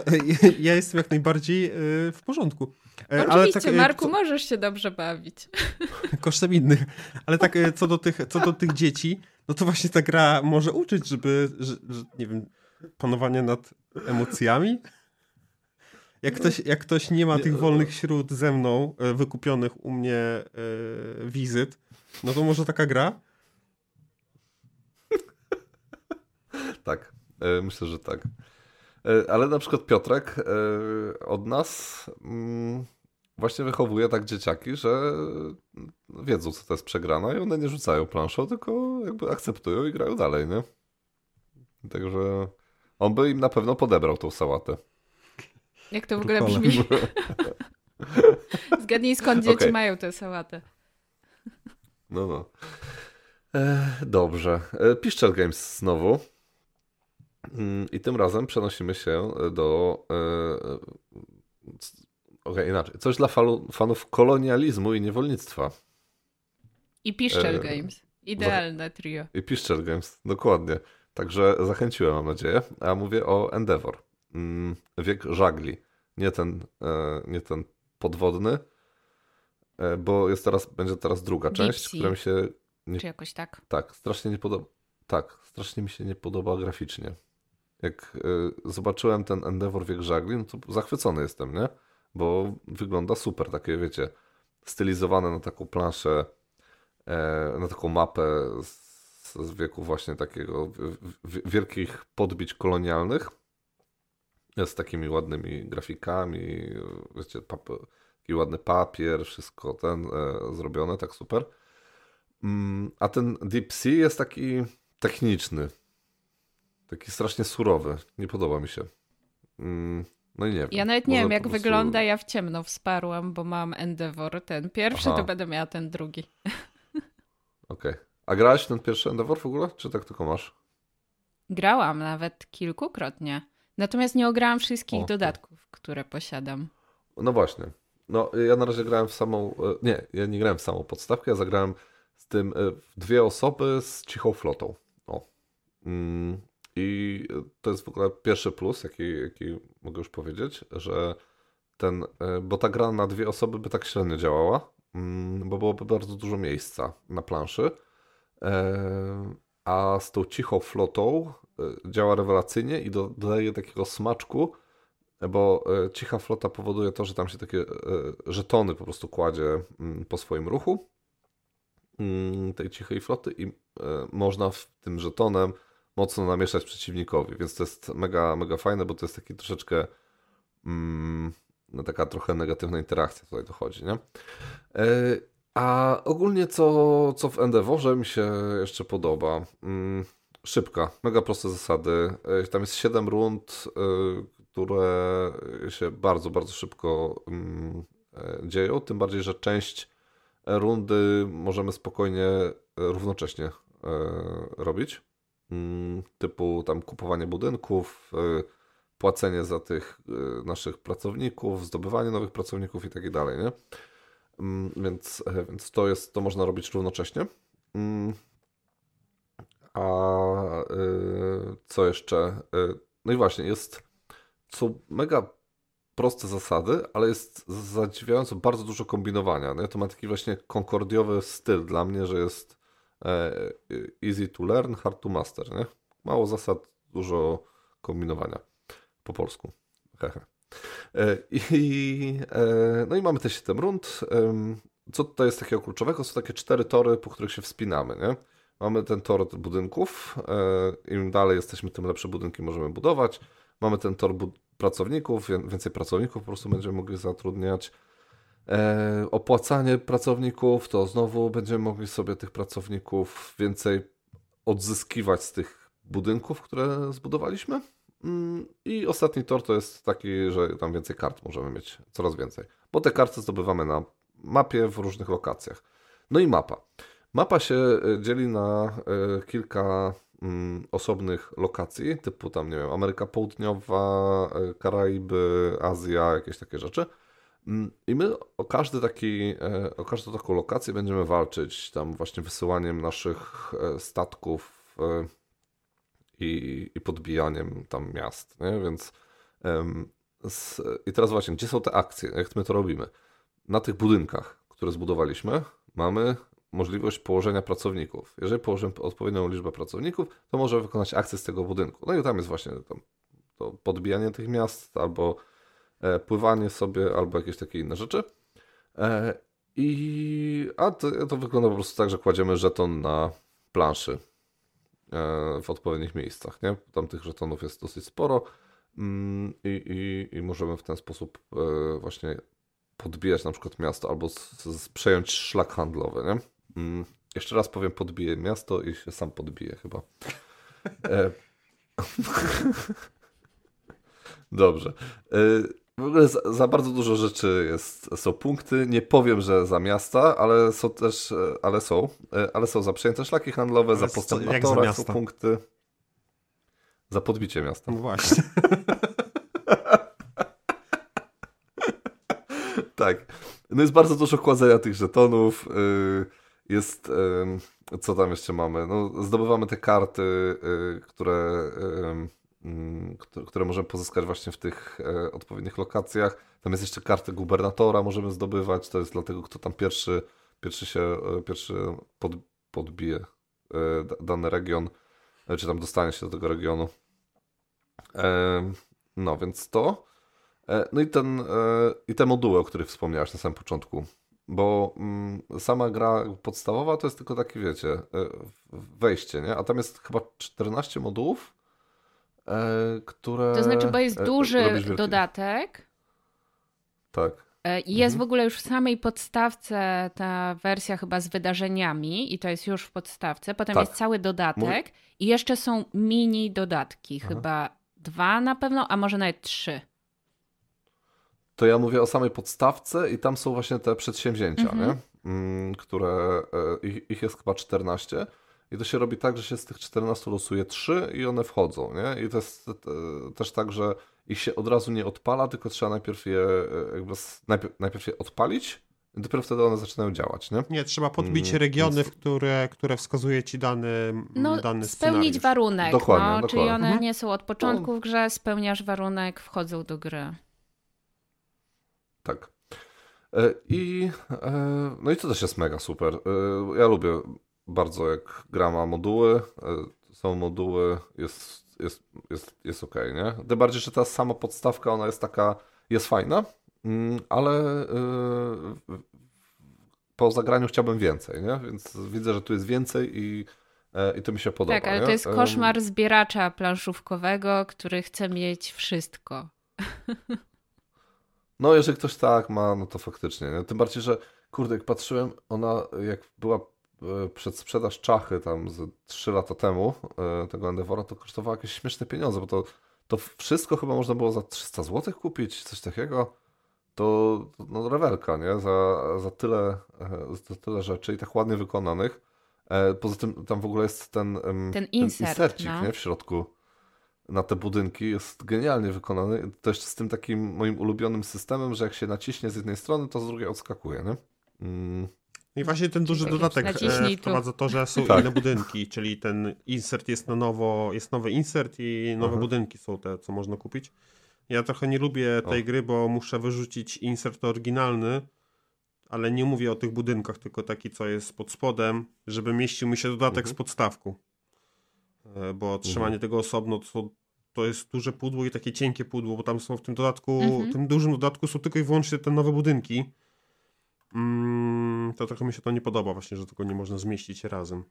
ja jestem jak najbardziej yy, w porządku. E, Oczywiście, ale tak, e, Marku, co... możesz się dobrze bawić. Kosztem innych. Ale tak e, co do, tych, co do tych dzieci, no to właśnie ta gra może uczyć, żeby, że, że, nie wiem, panowanie nad emocjami. Jak ktoś, jak ktoś nie ma tych wolnych śród ze mną, e, wykupionych u mnie e, wizyt, no to może taka gra? tak, e, myślę, że tak. E, ale na przykład Piotrek e, od nas mm, właśnie wychowuje tak dzieciaki, że wiedzą, co to jest przegrana i one nie rzucają planszą, tylko jakby akceptują i grają dalej, nie? Także on by im na pewno podebrał tą sałatę. Jak to w ogóle brzmi? Zgadnij skąd dzieci okay. mają tę sałatę. No, no. E, dobrze. E, Piszczel Games znowu. Mm, I tym razem przenosimy się do. E, Okej, okay, inaczej. Coś dla falu, fanów kolonializmu i niewolnictwa. I Piszczel e, Games. Idealne trio. I Piszczel Games, dokładnie. Także zachęciłem, mam nadzieję. A mówię o Endeavor. Mm, wiek żagli. Nie ten, e, nie ten podwodny, e, bo jest teraz, będzie teraz druga Deep część, sea. która mi się. Nie, Czy jakoś tak? Tak, strasznie nie podoba. Tak, strasznie mi się nie podoba graficznie. Jak y, zobaczyłem ten Endeavor wiek żagli, no to zachwycony jestem, nie? Bo wygląda super, takie wiecie, stylizowane na taką planszę, e, na taką mapę z, z wieku właśnie takiego wielkich podbić kolonialnych z takimi ładnymi grafikami, wiecie, taki ładny papier, wszystko ten e, zrobione, tak super. Mm, a ten Deep Sea jest taki techniczny, taki strasznie surowy. Nie podoba mi się. Mm, no i nie wiem. Ja nawet nie wiem, jak wygląda. Ja w ciemno wsparłam, bo mam Endeavor ten pierwszy, Aha. to będę miała ten drugi. Okej. Okay. A grałaś ten pierwszy Endeavor w ogóle? Czy tak tylko masz? Grałam nawet kilkukrotnie. Natomiast nie ograłam wszystkich dodatków, które posiadam. No właśnie. No, ja na razie grałem w samą. E, nie, ja nie grałem w samą podstawkę, ja zagrałem z tym e, dwie osoby z cichą flotą. O. Mm, I to jest w ogóle pierwszy plus, jaki, jaki mogę już powiedzieć, że ten. E, bo ta gra na dwie osoby by tak średnio działała, mm, bo byłoby bardzo dużo miejsca na planszy. A z tą cichą flotą E, działa rewelacyjnie i dodaje takiego smaczku, bo e, cicha flota powoduje to, że tam się takie e, żetony po prostu kładzie mm, po swoim ruchu mm, tej cichej floty i można w tym żetonem mocno namieszać przeciwnikowi, więc to jest mega, mega fajne, bo to jest taki troszeczkę mm, no taka trochę negatywna interakcja tutaj dochodzi, nie? A ogólnie co, co w Endeavorze mi się jeszcze podoba, szybka, mega proste zasady. E, tam jest 7 rund, e, które się bardzo, bardzo szybko mm, e, dzieją. Tym bardziej, że część rundy możemy spokojnie równocześnie robić. Mm, typu tam kupowanie budynków, płacenie za tych naszych pracowników, zdobywanie nowych pracowników i tak dalej, nie? Mm, więc, więc to jest, to można robić równocześnie. A y, co jeszcze? Y, no i właśnie, jest są mega proste zasady, ale jest zadziwiająco bardzo dużo kombinowania. Nie? To ma taki właśnie konkordiowy styl dla mnie, że jest e, easy to learn, hard to master. Nie? Mało zasad, dużo kombinowania po polsku. Hehe. E, I, e, no i mamy te 7 rund. Co tutaj jest takiego kluczowego? Są takie cztery tory, po których się wspinamy. Nie? Mamy ten tor budynków. E, Im dalej jesteśmy, tym lepsze budynki możemy budować. Mamy ten tor pracowników, więcej pracowników po prostu będziemy mogli zatrudniać. E, opłacanie pracowników, to znowu będziemy mogli sobie tych pracowników więcej odzyskiwać z tych budynków, które zbudowaliśmy. Mm, I ostatni tor to jest taki, że tam więcej kart możemy mieć, coraz więcej. Bo te karty zdobywamy na mapie w różnych lokacjach. No i mapa. Mapa się e, dzieli na e, kilka mm, osobnych lokacji, typu tam, nie wiem, Ameryka Południowa, e, Karaiby, Azja, jakieś takie rzeczy. Mm, I my o każdy taki, o każdą taką lokację będziemy walczyć, tam właśnie wysyłaniem naszych statków i, i podbijaniem tam miast, nie? Więc i teraz właśnie, gdzie są te akcje? Jak my to robimy? Na tych budynkach, które zbudowaliśmy, mamy możliwość położenia pracowników. Jeżeli położymy odpowiednią liczbę pracowników, to może wykonać akcję z tego budynku. No i tam jest właśnie tam, to podbijanie tych miast albo e, pływanie sobie albo jakieś takie inne rzeczy. E, I, a to, to wygląda po prostu tak, że kładziemy żeton na planszy w odpowiednich miejscach. Nie? Tam tych żetonów jest dosyć sporo mm, i, i, i możemy w ten sposób właśnie podbijać na przykład miasto albo z, z przejąć szlak handlowy. Nie? Mm, jeszcze raz powiem, podbiję miasto i się sam podbiję chyba. E... Dobrze. W ogóle za, za, bardzo dużo rzeczy jest, są punkty. Nie powiem, że za miasta, ale są też, e, ale są, e, ale są za przejęte szlaki handlowe, ale za postęp na torach są punkty. Za podbicie miasta. No właśnie. tak. No jest bardzo dużo kładzenia tych żetonów. Y, jest, co tam jeszcze mamy? No, zdobywamy te karty, y, które, które możemy pozyskać właśnie w tych e, odpowiednich lokacjach. Tam jest jeszcze kartę gubernatora możemy zdobywać. To jest dlatego, kto tam pierwszy, pierwszy się, e, pierwszy pod, podbije e, dany region, czy tam dostanie się do tego regionu. No, więc to. No i, ten, i te moduły, o których wspomniałeś na samym początku. Bo mm, sama gra podstawowa to jest tylko takie, wiecie, wejście, nie? A tam jest chyba 14 modułów, które. To znaczy, bo jest duży dodatek. Tak. I jest mhm. w ogóle już w samej podstawce ta wersja chyba z wydarzeniami, i to jest już w podstawce. Potem tak. jest cały dodatek, Mój... i jeszcze są mini dodatki, Aha. chyba dwa na pewno, a może nawet trzy to ja mówię o samej podstawce i tam są właśnie te przedsięwzięcia, -hmm. nie? Mm, które e, ich, ich, jest chyba 14. I to się robi tak, że się z tych 14 losuje 3 i one wchodzą, nie? I to jest też tak, że ich się od razu nie odpala, tylko trzeba najpierw je e, jakby najpierw, najpierw je odpalić i dopiero wtedy one zaczynają działać, nie? Nie, trzeba podbić mm, regiony, więc... w które, które wskazuje ci dany, no, dany spełnić warunek, dokładnie, no, dokładnie. czyli one mhm. nie są od początku no. w grze, spełniasz warunek, wchodzą do gry. Tak. E, I, e, no i to też jest mega super. E, ja lubię bardzo jak gra ma moduły. Są moduły, jest, jest, jest, jest ok, nie? Tym bardziej, że ta sama podstawka, ona jest taka, jest fajna, mm, ale po zagraniu chciałbym więcej, nie? Więc widzę, że tu jest więcej i, i to mi się podoba. Tak, ale nie? to jest koszmar zbieracza planszówkowego, który chce mieć wszystko. No, jeżeli ktoś tak ma, no to faktycznie. Nie? Tym bardziej, że kurde, jak patrzyłem, ona jak była e, przed sprzedaż czachy tam z 3 lata temu, e, tego Endeavora, to kosztowała jakieś śmieszne pieniądze, bo to, to wszystko chyba można było za 300 zł kupić, coś takiego. To no, rewelka, nie? Za, za, tyle, e, za tyle rzeczy i tak ładnie wykonanych. Poza tym tam w ogóle jest ten, ten, insert, ten insercik no. nie? w środku na te budynki jest genialnie wykonany. To jeszcze z tym takim moim ulubionym systemem, że jak się naciśnie z jednej strony, to z drugiej odskakuje. Nie? Mm. I właśnie ten duży dodatek e, wprowadza to, że są tak. inne budynki, czyli ten insert jest na nowo, jest nowy insert i nowe Aha. budynki są te, co można kupić. Ja trochę nie lubię tej o. gry, bo muszę wyrzucić insert oryginalny, ale nie mówię o tych budynkach, tylko taki, co jest pod spodem, żeby mieścił mi się dodatek mhm. z podstawku. E, bo trzymanie mhm. tego osobno to, to jest duże pudło i takie cienkie pudło, bo tam są w tym dodatku, mhm. w tym dużym dodatku są tylko i wyłącznie te nowe budynki. Mm, to trochę mi się to nie podoba właśnie, że tylko nie można zmieścić razem.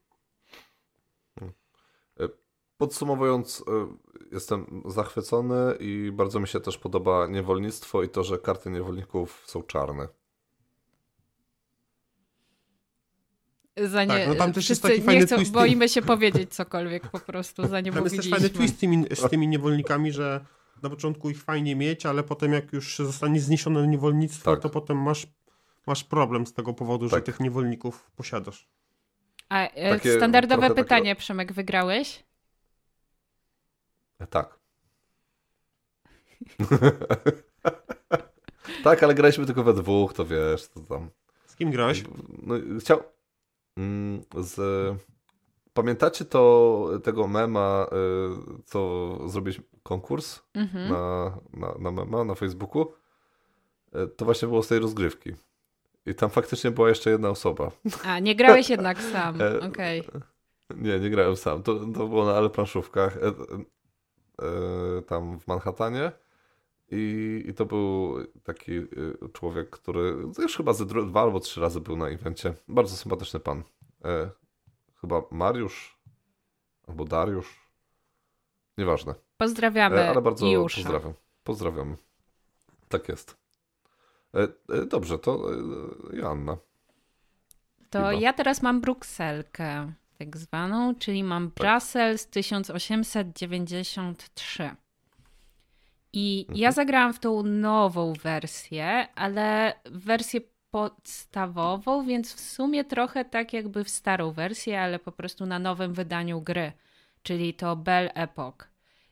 E, podsumowując, e, jestem zachwycony i bardzo mi się też podoba niewolnictwo i to, że karty niewolników są czarne. Za nie, tak, no tam też jest taki fajny chcą, twist. Boimy się powiedzieć cokolwiek po prostu, za nie Tam jest też fajny twist z tymi, z tymi niewolnikami, że na początku ich fajnie mieć, ale potem jak już zostanie zniesione niewolnictwo, tak. to potem masz, masz problem z tego powodu, tak. że tych niewolników posiadasz. A e, takie, standardowe pytanie, takie... Przemek, wygrałeś? E, tak. tak, ale graliśmy tylko we dwóch, to wiesz, to tam. Z kim grałeś? No, chciał, Mm, z... Pamiętacie to tego mema, y, co zrobić konkurs mhm. na, na, na mema na Facebooku? To właśnie było z tej rozgrywki. I tam faktycznie była jeszcze jedna osoba. A, nie grałeś jednak sam, e, okej. Okay. Nie, nie grałem sam. To, to było na ale planszówkach e, e, tam w Manhattanie. I, I to był taki y, człowiek, który już chyba ze dwa albo trzy razy był na evencie. Bardzo sympatyczny pan. E, chyba Mariusz albo Dariusz. Nieważne. Pozdrawiamy. E, ale bardzo Jusza. pozdrawiam. Pozdrawiam. Tak jest. E, e, dobrze, to e, Joanna. To Chyba. ja teraz mam Brukselkę, tak zwaną, czyli mam Brussels 1893. I ja zagrałam w tą nową wersję, ale wersję podstawową, więc w sumie trochę tak jakby w starą wersję, ale po prostu na nowym wydaniu gry, czyli to Belle Epoch.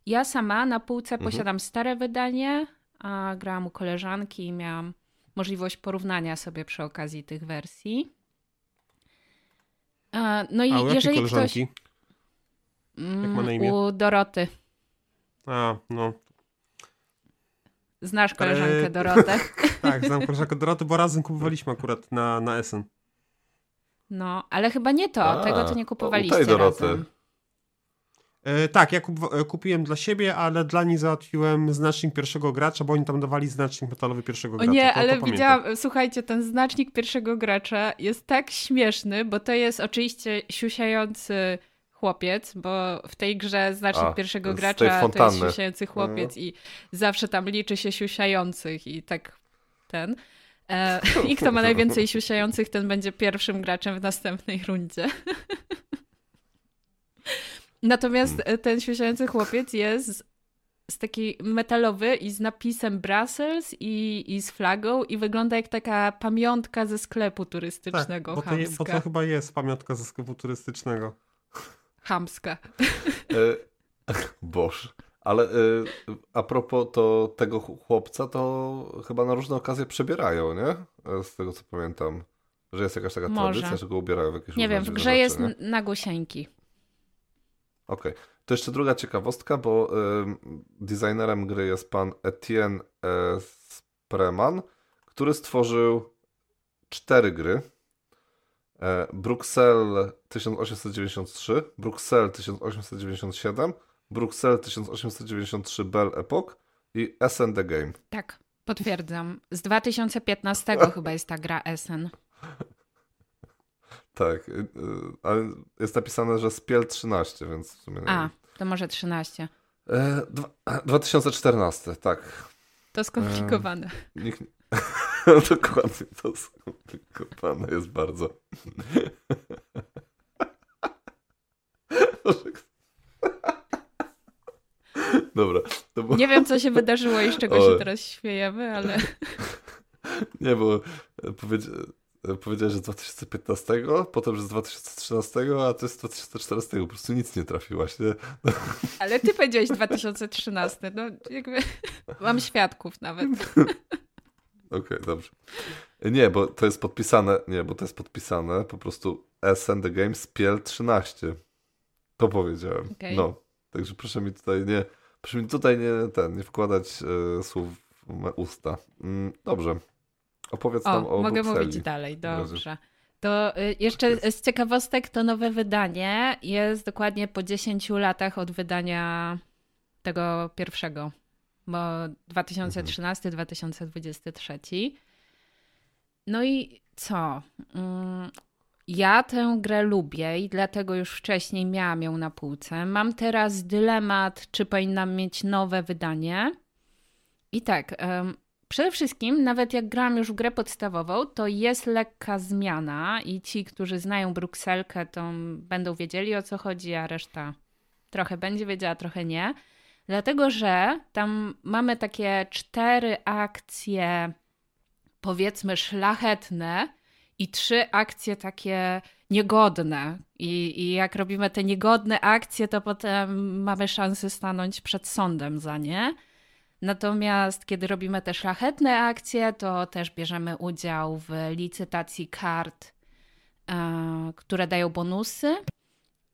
Ja sama na półce posiadam stare wydanie, a grałam u koleżanki i miałam możliwość porównania sobie przy okazji tych wersji. E, No i A u jeżeli koleżanki? ktoś. Mm, ma na imię? U Doroty. A, no. Znasz koleżankę Eee, Dorotę? Tak, znam koleżankę Doroty, bo razem kupowaliśmy akurat na, na Essen. No, ale chyba nie to. A, tego to u nie tej kupowaliście Doroty. razem. E, tak, ja kup, e, kupiłem dla siebie, ale dla niej załatwiłem znacznik pierwszego gracza, bo oni tam dawali znacznik metalowy pierwszego O gracza. nie, to, to ale pamiętam. widziałam, słuchajcie, ten znacznik pierwszego gracza jest tak śmieszny, bo to jest oczywiście siusiający chłopiec, bo w tej grze znacznik A, pierwszego gracza to jest siusiający chłopiec i zawsze tam liczy się siusiających i tak ten. E, I kto ma najwięcej siusiających, ten będzie pierwszym graczem w następnej rundzie. Natomiast Hmm. e, ten siusiający chłopiec jest z taki metalowy i z napisem Brussels i, i z flagą i wygląda jak taka pamiątka ze sklepu turystycznego tak, bo to, je, bo to chyba jest pamiątka ze sklepu turystycznego. chamska. E, Boże. Ale e, a propos to, tego ch- chłopca, to chyba na różne okazje przebierają, nie? E, Z tego co pamiętam. Że jest jakaś taka Może. tradycja, że go ubierają w jakieś Nie wiem, w grze rzeczy, jest nie? na głosieńki. Okej. To jeszcze druga ciekawostka, bo designerem gry jest pan Etienne e, Spreman, który stworzył cztery gry. E, Bruxelles 1893, Bruxelles 1897, Bruxelles 1893 Belle Epoch i Essen the Game. Tak, potwierdzam. Z 2015 chyba jest ta gra Essen. Tak, y, y, ale jest napisane, że Spiel 13, więc w sumie A, to może 13. E, dwa, 2014, tak. To skomplikowane. Nikt... No dokładnie, to skomplikowane jest bardzo. Dobra, to było... Nie wiem, co się wydarzyło i z czego O. się teraz śmiejemy, ale Nie, bo powiedzi... powiedziałeś, że z 2015, potem, że z 2013, a to jest z 2014, po prostu nic nie trafiłaś, nie? Ale ty powiedziałeś 2013, no jakby mam świadków nawet. Okej, dobrze. Nie, bo to jest podpisane, nie, bo to jest podpisane po prostu SN The Games Piel 13. To powiedziałem. Okej. No, także proszę mi tutaj nie, proszę mi tutaj nie, ten, nie wkładać e, słów w usta. Mm, dobrze. Opowiedz nam O, o mogę Brukseli. mówić dalej, dobrze. To y, jeszcze z ciekawostek to nowe wydanie jest dokładnie po 10 latach od wydania tego pierwszego, bo 2013-2023. No i co? Mm, Ja tę grę lubię i dlatego już wcześniej miałam ją na półce. Mam teraz dylemat, czy powinnam mieć nowe wydanie. I tak, przede wszystkim, nawet jak grałam już w grę podstawową, to jest lekka zmiana i ci, którzy znają Brukselkę, to będą wiedzieli o co chodzi, a reszta trochę będzie wiedziała, trochę nie. Dlatego, że tam mamy takie cztery akcje, powiedzmy, szlachetne i trzy akcje takie niegodne. I, I jak robimy te niegodne akcje, to potem mamy szansę stanąć przed sądem za nie. Natomiast kiedy robimy te szlachetne akcje, to też bierzemy udział w licytacji kart, e, które dają bonusy.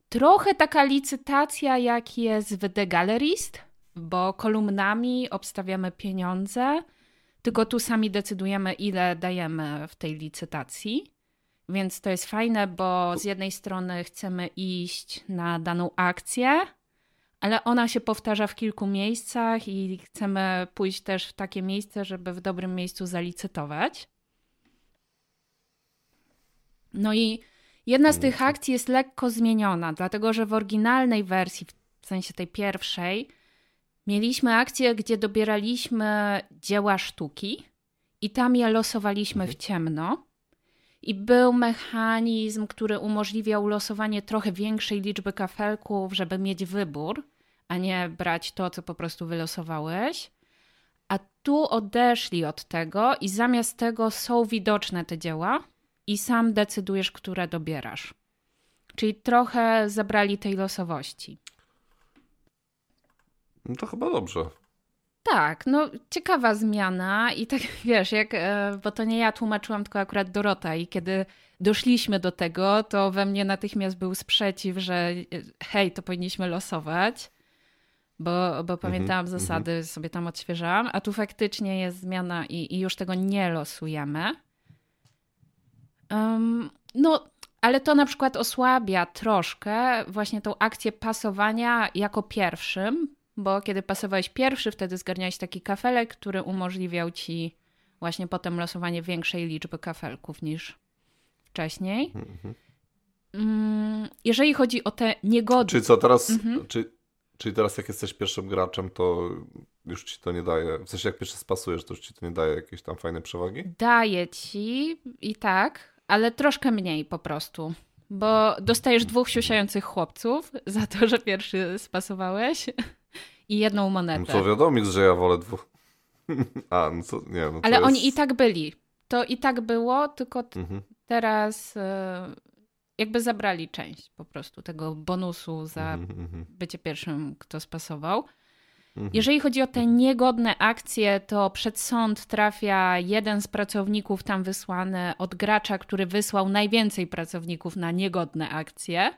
Trochę taka licytacja, jak jest w The Gallerist, bo kolumnami obstawiamy pieniądze, tylko tu sami decydujemy, ile dajemy w tej licytacji. Więc to jest fajne, bo z jednej strony chcemy iść na daną akcję, ale ona się powtarza w kilku miejscach i chcemy pójść też w takie miejsce, żeby w dobrym miejscu zalicytować. No i jedna z tych akcji jest lekko zmieniona, dlatego że w oryginalnej wersji, w sensie tej pierwszej, mieliśmy akcję, gdzie dobieraliśmy dzieła sztuki i tam je losowaliśmy w ciemno. I był mechanizm, który umożliwiał losowanie trochę większej liczby kafelków, żeby mieć wybór, a nie brać to, co po prostu wylosowałeś. A tu odeszli od tego i zamiast tego są widoczne te dzieła i sam decydujesz, które dobierasz. Czyli trochę zabrali tej losowości. No to chyba dobrze. Tak, no ciekawa zmiana i tak wiesz, jak, e, bo to nie ja tłumaczyłam, tylko akurat Dorota i kiedy doszliśmy do tego, to we mnie natychmiast był sprzeciw, że e, hej, to powinniśmy losować, bo, bo pamiętałam mm -hmm, zasady, mm -hmm. sobie tam odświeżałam, a tu faktycznie jest zmiana i, i już tego nie losujemy. Um, no, ale to na przykład osłabia troszkę właśnie tą akcję pasowania jako pierwszym, bo kiedy pasowałeś pierwszy, wtedy zgarniałeś taki kafelek, który umożliwiał ci właśnie potem losowanie większej liczby kafelków niż wcześniej. Mhm. Mm, jeżeli chodzi o te niegody. Czyli co teraz, mhm. czy, czyli teraz jak jesteś pierwszym graczem, to już ci to nie daje, w sensie jak pierwszy spasujesz, to już ci to nie daje jakiejś tam fajnej przewagi? Daje ci i tak, ale troszkę mniej po prostu. Bo dostajesz dwóch siusiających chłopców za to, że pierwszy spasowałeś i jedną monetę. No to wiadomo, że ja wolę dwóch. A, no co, nie, no Ale jest... oni i tak byli. To i tak było, tylko mhm. teraz e, jakby zabrali część po prostu tego bonusu za mhm, mhm. bycie pierwszym, kto spasował. Mhm. Jeżeli chodzi o te niegodne akcje, to przed sąd trafia jeden z pracowników tam wysłany od gracza, który wysłał najwięcej pracowników na niegodne akcje.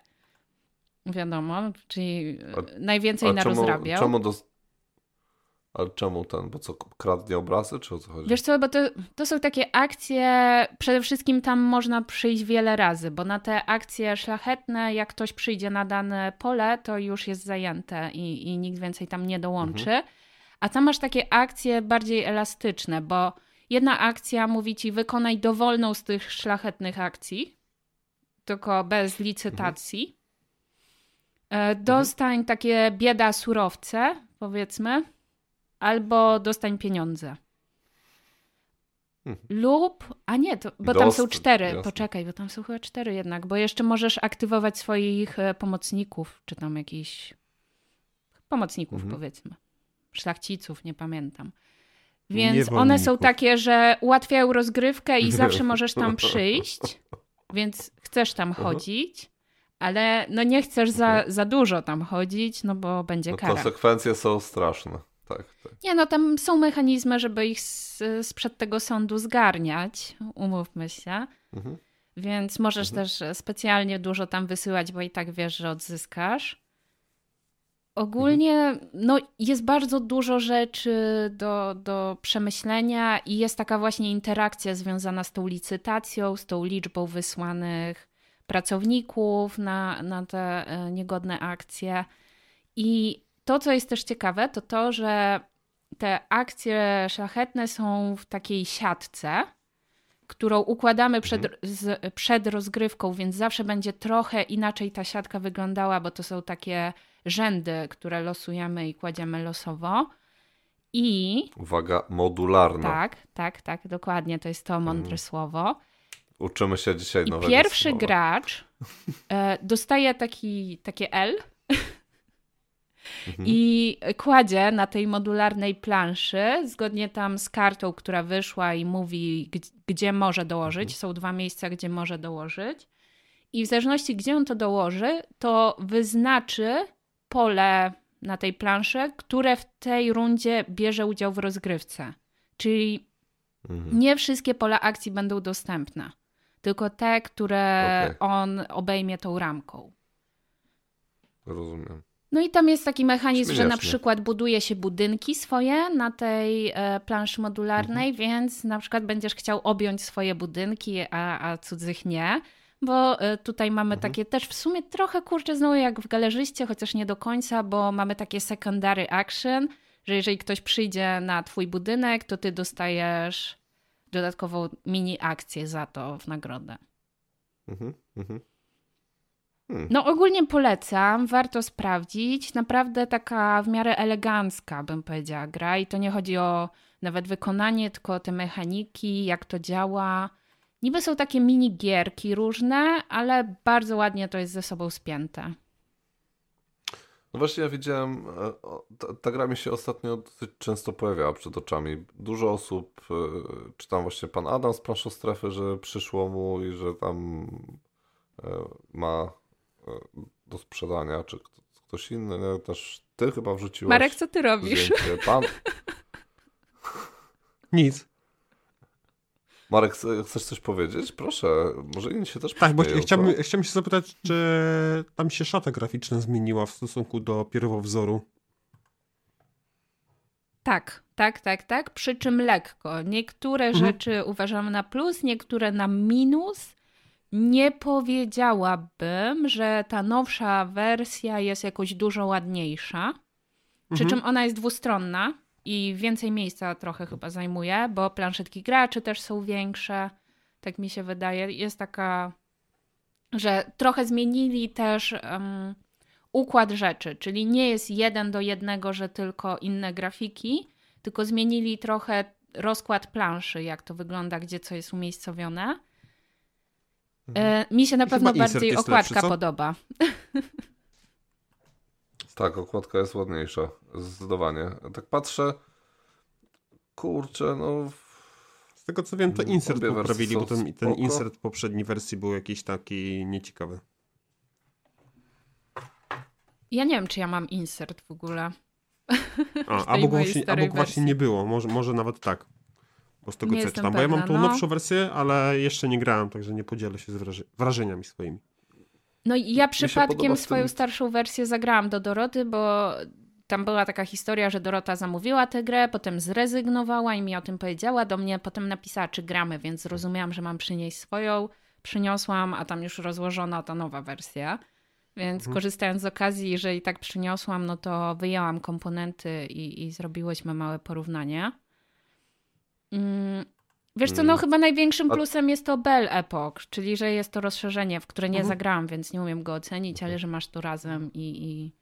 Wiadomo, czyli a, najwięcej a narozrabiał. Czemu, czemu Ale czemu ten? Bo co, kradnie obrazy, czy o co chodzi? Wiesz co, bo to, to są takie akcje, przede wszystkim tam można przyjść wiele razy, bo na te akcje szlachetne, jak ktoś przyjdzie na dane pole, to już jest zajęte i, i nikt więcej tam nie dołączy. Mhm. A tam masz takie akcje bardziej elastyczne, bo jedna akcja mówi ci wykonaj dowolną z tych szlachetnych akcji, tylko bez licytacji. Mhm. E, dostań mhm. takie bieda surowce, powiedzmy, albo dostań pieniądze. Mhm. Lub, a nie, to, bo tam są cztery. Poczekaj, bo tam są chyba cztery jednak, bo jeszcze możesz aktywować swoich e, pomocników, czy tam jakichś pomocników, mhm. powiedzmy. Szlachciców, nie pamiętam. Więc one są takie, że ułatwiają rozgrywkę i zawsze możesz tam przyjść, więc chcesz tam chodzić ale no nie chcesz za, za dużo tam chodzić, no bo będzie no, kara. Konsekwencje są straszne. Tak, tak. Nie, no tam są mechanizmy, żeby ich z, sprzed tego sądu zgarniać, umówmy się. Mhm. Więc możesz mhm. też specjalnie dużo tam wysyłać, bo i tak wiesz, że odzyskasz. Ogólnie mhm. no, jest bardzo dużo rzeczy do, do przemyślenia i jest taka właśnie interakcja związana z tą licytacją, z tą liczbą wysłanych pracowników na, na te e, niegodne akcje. I to, co jest też ciekawe, to to, że te akcje szlachetne są w takiej siatce, którą układamy przed, mhm. z, przed rozgrywką, więc zawsze będzie trochę inaczej ta siatka wyglądała, bo to są takie rzędy, które losujemy i kładziemy losowo. I. Uwaga, modularna. Tak, tak, tak, dokładnie, to jest to mądre mhm. słowo. Uczymy się dzisiaj nowego Pierwszy słowa. gracz e, dostaje taki, takie L mhm. i kładzie na tej modularnej planszy, zgodnie tam z kartą, która wyszła i mówi, gdzie może dołożyć. Mhm. Są dwa miejsca, gdzie może dołożyć. I w zależności, gdzie on to dołoży, to wyznaczy pole na tej planszy, które w tej rundzie bierze udział w rozgrywce. Czyli mhm. nie wszystkie pola akcji będą dostępne tylko te, które okay. on obejmie tą ramką. Rozumiem. No i tam jest taki mechanizm, że na przykład buduje się budynki swoje na tej e, planszy modularnej, mhm. więc na przykład będziesz chciał objąć swoje budynki, a, a cudzych nie. bo e, tutaj mamy mhm. takie też w sumie trochę kurczę znowu jak w galerzyście, chociaż nie do końca, bo mamy takie secondary action, że jeżeli ktoś przyjdzie na twój budynek, to ty dostajesz dodatkową mini akcję za to w nagrodę. Mhm, mhm. Hmm. No ogólnie polecam, warto sprawdzić. Naprawdę taka w miarę elegancka, bym powiedziała, gra. I to nie chodzi o nawet wykonanie, tylko o te mechaniki, jak to działa. Niby są takie mini gierki różne, ale bardzo ładnie to jest ze sobą spięte. No właśnie ja widziałem, e, ta, ta, gra mi się ostatnio dosyć często pojawiała przed oczami. Dużo osób, e, czy tam właśnie pan Adam z Planszu Strefy, że przyszło mu i że tam e, ma do sprzedania, czy ktoś inny, nie? też ty chyba wrzuciłeś. Marek, co ty robisz? Pan... Nic. Marek, chcesz coś powiedzieć? Proszę, może inni się też Tak, bo chciałbym, chciałbym się zapytać, czy tam się szata graficzna zmieniła w stosunku do pierwowzoru? Tak, tak, tak, tak. Przy czym lekko. Niektóre mhm. rzeczy uważam na plus, niektóre na minus. Nie powiedziałabym, że ta nowsza wersja jest jakoś dużo ładniejsza. Przy mhm. czym ona jest dwustronna i więcej miejsca trochę chyba zajmuje, bo planszetki graczy też są większe. Tak mi się wydaje. Jest taka, że trochę zmienili też um, układ rzeczy, czyli nie jest jeden do jednego, że tylko inne grafiki, tylko zmienili trochę rozkład planszy, jak to wygląda, gdzie co jest umiejscowione. Mhm. E, mi się na pewno bardziej okładka lepszy, podoba. Tak, okładka jest ładniejsza, zdecydowanie. Tak patrzę, kurczę, no... Z tego co wiem, to insert poprawili, bo ten, ten insert poprzedniej wersji był jakiś taki nieciekawy. Ja nie wiem, czy ja mam insert w ogóle. A, albo właśnie, albo właśnie nie było, może, może nawet tak. Bo z tego nie co czytam. Pewna, bo ja mam tą no. nowszą wersję, ale jeszcze nie grałem, także nie podzielę się z wrażeniami swoimi. No i ja przypadkiem swoją starszą wersję zagrałam do Doroty, bo tam była taka historia, że Dorota zamówiła tę grę, potem zrezygnowała i mi o tym powiedziała. Do mnie potem napisała, czy gramy, więc zrozumiałam, że mam przynieść swoją. Przyniosłam, a tam już rozłożona ta nowa wersja. Więc mhm. korzystając z okazji, jeżeli tak przyniosłam, no to wyjęłam komponenty i, i zrobiłyśmy małe porównanie. Mm, wiesz co, no mm. chyba największym plusem jest to Bell Epoch, czyli że jest to rozszerzenie, w które nie mhm. zagrałam, więc nie umiem go ocenić, ale że masz to razem i, i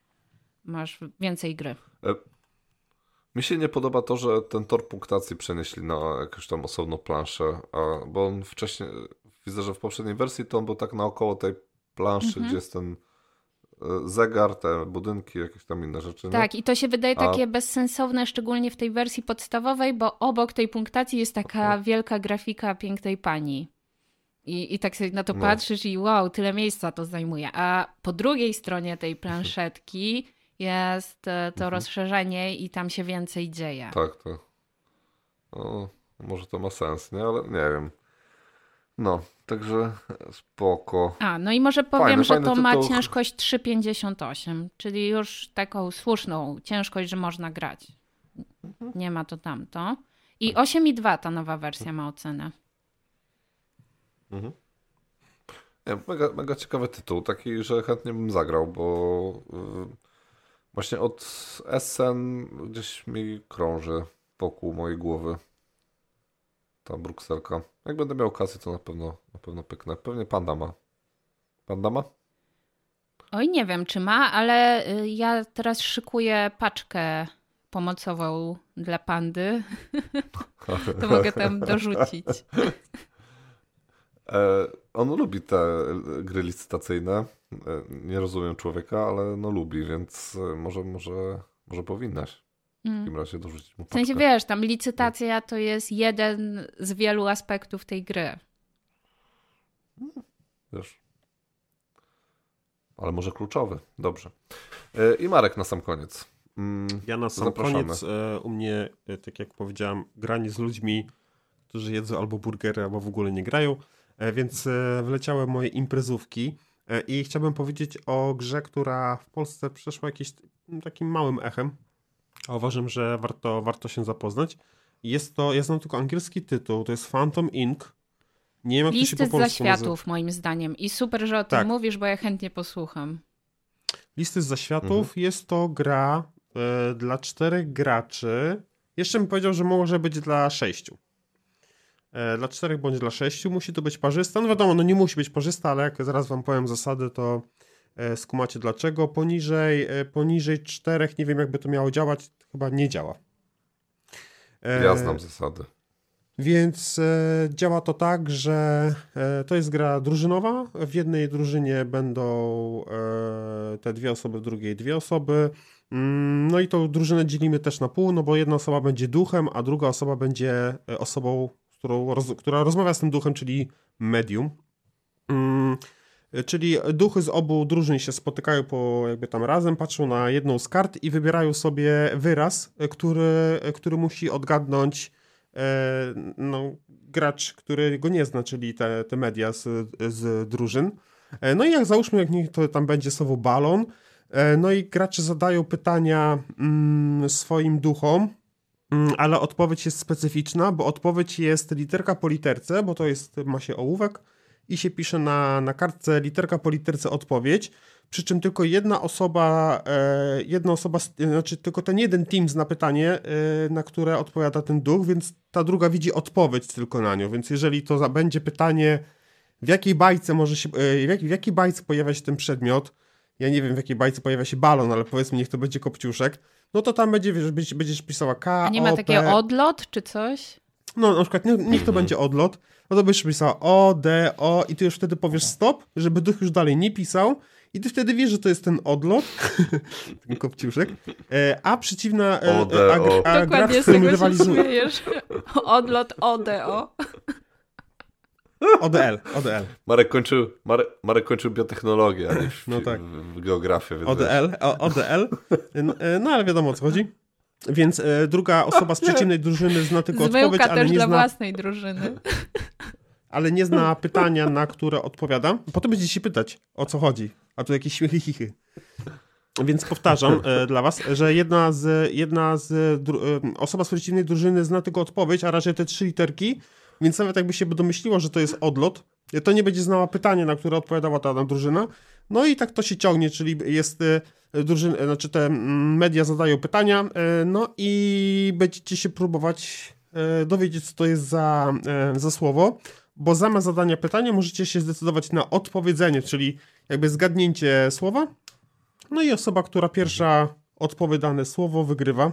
masz więcej gry. E, mi się nie podoba to, że ten tor punktacji przenieśli na jakąś tam osobną planszę, a, bo on wcześniej, widzę, że w poprzedniej wersji to on był tak naokoło tej planszy, mhm. gdzie jest ten zegar, te budynki, jakieś tam inne rzeczy. Tak, i to się wydaje A... takie bezsensowne, szczególnie w tej wersji podstawowej, bo obok tej punktacji jest taka wielka grafika pięknej pani. I, I tak sobie na to no. patrzysz i wow, tyle miejsca to zajmuje. A po drugiej stronie tej planszetki jest e, to mhm. rozszerzenie i tam się więcej dzieje. Tak, to. No, może to ma sens, nie? Ale nie wiem. No, także spoko. A, no i może powiem, fajny, że fajny to tytuł. ma ciężkość 3,58, czyli już taką słuszną ciężkość, że można grać. Mhm. Nie ma to tamto. I 8,2 ta nowa wersja ma ocenę. Mhm. Nie, mega, mega ciekawy tytuł, taki, że chętnie bym zagrał, bo yy, właśnie od Essen gdzieś mi krąży wokół mojej głowy ta brukselka. Jak będę miał okazję, to na pewno, na pewno pyknę. Pewnie panda ma. Panda ma? Oj, nie wiem, czy ma, ale y, ja teraz szykuję paczkę pomocową dla pandy. to mogę tam dorzucić. E, on lubi te gry licytacyjne. E, nie rozumiem człowieka, ale no lubi, więc e, może, może, może powinnaś. W mm. takim razie dorzucić mu paczkę. W sensie wiesz, tam licytacja to jest jeden z wielu aspektów tej gry. Wiesz. Ale może kluczowy. Dobrze. I Marek na sam koniec. Mm, ja na sam Zapraszamy. koniec u mnie, tak jak powiedziałem, granie z ludźmi, którzy jedzą albo burgery, albo w ogóle nie grają. E, więc e, wleciały moje imprezówki e, i chciałbym powiedzieć o grze, która w Polsce przeszła jakimś takim małym echem, a uważam, że warto, warto się zapoznać. Jest to, ja znam tylko angielski tytuł, to jest Phantom Inc. Nie wiem, jak Listy to się po polsku zaświatów, nazywa. moim zdaniem. I super, że o tym Tak. mówisz, bo ja chętnie posłucham. Listy z zaświatów Mhm. jest to gra e, dla czterech graczy. Jeszcze bym powiedział, że może być dla sześciu. E, dla czterech bądź dla sześciu musi to być parzysta. No wiadomo, no nie musi być parzysta, ale jak zaraz wam powiem zasady, to skumacie dlaczego. Poniżej, e, poniżej czterech, nie wiem jakby to miało działać, chyba nie działa. E, Ja znam zasady. Więc e, działa to tak, że e, to jest gra drużynowa. W jednej drużynie będą e, te dwie osoby, w drugiej dwie osoby. Mm, no i tą drużynę dzielimy też na pół, no bo jedna osoba będzie duchem, a druga osoba będzie e, osobą, którą roz, która rozmawia z tym duchem, czyli medium. Mm, e, Czyli duchy z obu drużyn się spotykają po jakby tam razem, patrzą na jedną z kart i wybierają sobie wyraz, który, który musi odgadnąć e, no, gracz, który go nie zna, czyli te, te media z, z drużyn. E, No i jak załóżmy, jak niech to tam będzie słowo balon, e, no i gracze zadają pytania mm, swoim duchom, mm, ale odpowiedź jest specyficzna, bo odpowiedź jest literka po literce, bo to jest, ma się ołówek i się pisze na, na kartce literka po literce odpowiedź, przy czym tylko jedna osoba, e, jedna osoba, znaczy tylko ten jeden team zna pytanie, e, na które odpowiada ten duch, więc ta druga widzi odpowiedź tylko na nią, więc jeżeli to będzie pytanie, w jakiej bajce może się, e, w, jak, w jakiej bajce pojawia się ten przedmiot, ja nie wiem w jakiej bajce pojawia się balon, ale powiedzmy niech to będzie kopciuszek, no to tam będzie, wiesz, będziesz, pisała K, A nie ma takiego odlot czy coś? No na przykład nie, niech to Mhm. będzie odlot, no to byś pisała O, D, O i ty już wtedy powiesz stop, żeby duch już dalej nie pisał i ty wtedy wiesz, że to jest ten odlot, ten kopciuszek, e, a przeciwna, e, O, D, a, a z z tego którym się rywalizuje, śmiejesz. Odlot ODO. ODL, ODL, Marek kończył, Marek, Marek kończył biotechnologię, a nie w, No tak. w, w geografię. Więc. ODL, o, ODL, no, e, no ale wiadomo o co chodzi. Więc e, druga osoba z przeciwnej drużyny zna tylko odpowiedź, Zmyłka ale też nie, dla zna, własnej drużyny. ale nie zna pytania, na które odpowiada. Potem będziecie się pytać, o co chodzi. A tu jakieś śmiechy, chichy. Więc powtarzam e, dla was, że jedna z, jedna z dru, e, osoba z przeciwnej drużyny zna tylko odpowiedź, a raczej te trzy literki, więc nawet jakby się domyśliła, że to jest odlot, to nie będzie znała pytania, na które odpowiadała ta drużyna. No i tak to się ciągnie, czyli jest e, drużyny, e, znaczy te media zadają pytania, e, no i będziecie się próbować e, dowiedzieć, co to jest za, za słowo, bo zamiast zadania pytania możecie się zdecydować na odpowiedzenie, czyli jakby zgadnięcie słowa, no i osoba, która pierwsza odpowie dane słowo, wygrywa.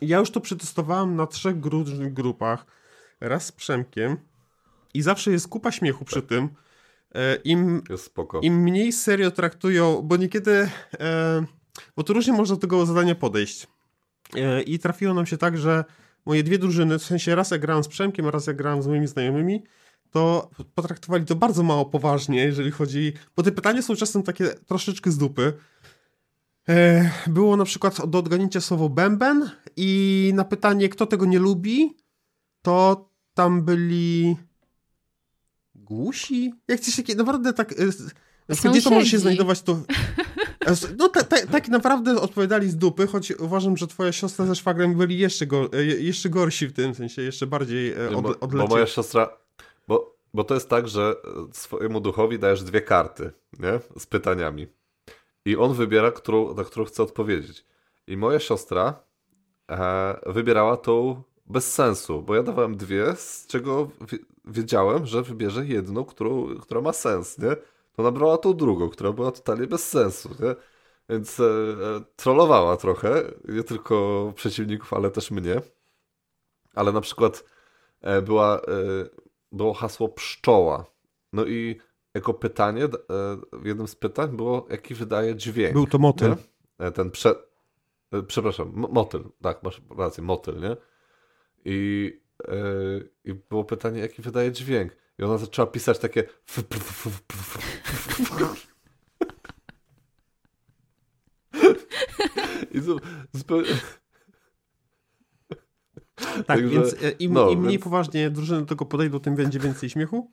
Ja już to przetestowałem na trzech różnych grupach. Raz z Przemkiem i zawsze jest kupa śmiechu przy tym. E, Im, im mniej serio traktują, bo niekiedy, e, bo to różnie można do tego zadania podejść. E, I trafiło nam się tak, że moje dwie drużyny, w sensie raz ja grałem z Przemkiem, a raz ja grałem z moimi znajomymi, to potraktowali to bardzo mało poważnie, jeżeli chodzi, bo te pytania są czasem takie troszeczkę z dupy. Było na przykład do odgadnięcia słowo bęben i na pytanie, kto tego nie lubi, to tam byli głusi? Jak coś takiego, naprawdę tak... gdzie to może się znajdować, to... No ta, ta, tak naprawdę odpowiadali z dupy, choć uważam, że twoja siostra ze szwagrem byli jeszcze, go, e, jeszcze gorsi w tym sensie, jeszcze bardziej e, bo, od, bo moja siostra. Bo, bo to jest tak, że swojemu duchowi dajesz dwie karty, nie? Z pytaniami. I on wybiera, którą, na którą chce odpowiedzieć. I moja siostra e, wybierała tą bez sensu, bo ja dawałem dwie, z czego wiedziałem, że wybierze jedną, którą, która ma sens, nie? To nabrała tą drugą, która była totalnie bez sensu, nie? Więc e, e, trollowała trochę, nie tylko przeciwników, ale też mnie. Ale na przykład e, była, e, było hasło pszczoła. No i jako pytanie, e, jednym z pytań było, jaki wydaje dźwięk. Był to motyl. Nie? E, Ten prze... e, Przepraszam, motyl, tak, masz rację, motyl, nie? I, I było pytanie, jaki wydaje dźwięk. I ona zaczęła pisać takie. I zu- zupełnie. Tak, Także, więc e, im, no, im mniej więc- poważnie drużyny do tego podejdą, tym będzie więcej śmiechu.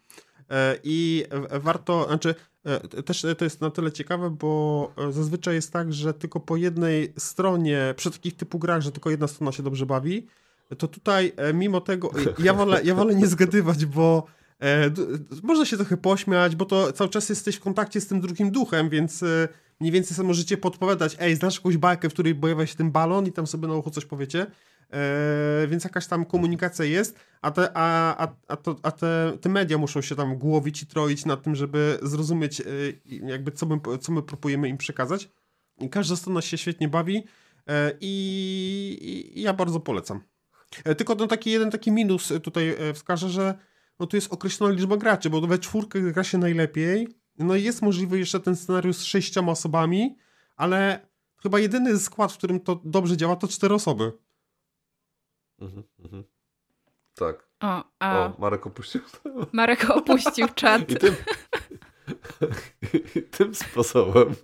E, I warto, znaczy e, też to jest na tyle ciekawe, bo zazwyczaj jest tak, że tylko po jednej stronie, przy takich typu grach, że tylko jedna strona się dobrze bawi, to tutaj e, mimo tego, ja wolę, ja wolę nie zgadywać, bo E, można się trochę pośmiać, bo to cały czas jesteś w kontakcie z tym drugim duchem, więc e, mniej więcej sobie możecie podpowiadać, ej, znasz jakąś bajkę, w której pojawia się ten balon i tam sobie na ucho coś powiecie. E, więc jakaś tam komunikacja jest, a, te, a, a, a, to, a te, te media muszą się tam głowić i troić nad tym, żeby zrozumieć e, jakby co my, co my próbujemy im przekazać. I każda strona się świetnie bawi e, i, i ja bardzo polecam. E, tylko no taki jeden taki minus tutaj e, wskażę, że no tu jest określona liczba graczy, bo we czwórkę gra się najlepiej. No i jest możliwy jeszcze ten scenariusz z sześcioma osobami, ale chyba jedyny skład, w którym to dobrze działa, to cztery osoby. Mhm, mhm. Tak. O, a... o, Marek opuścił. Marek opuścił czat. I tym, i tym sposobem.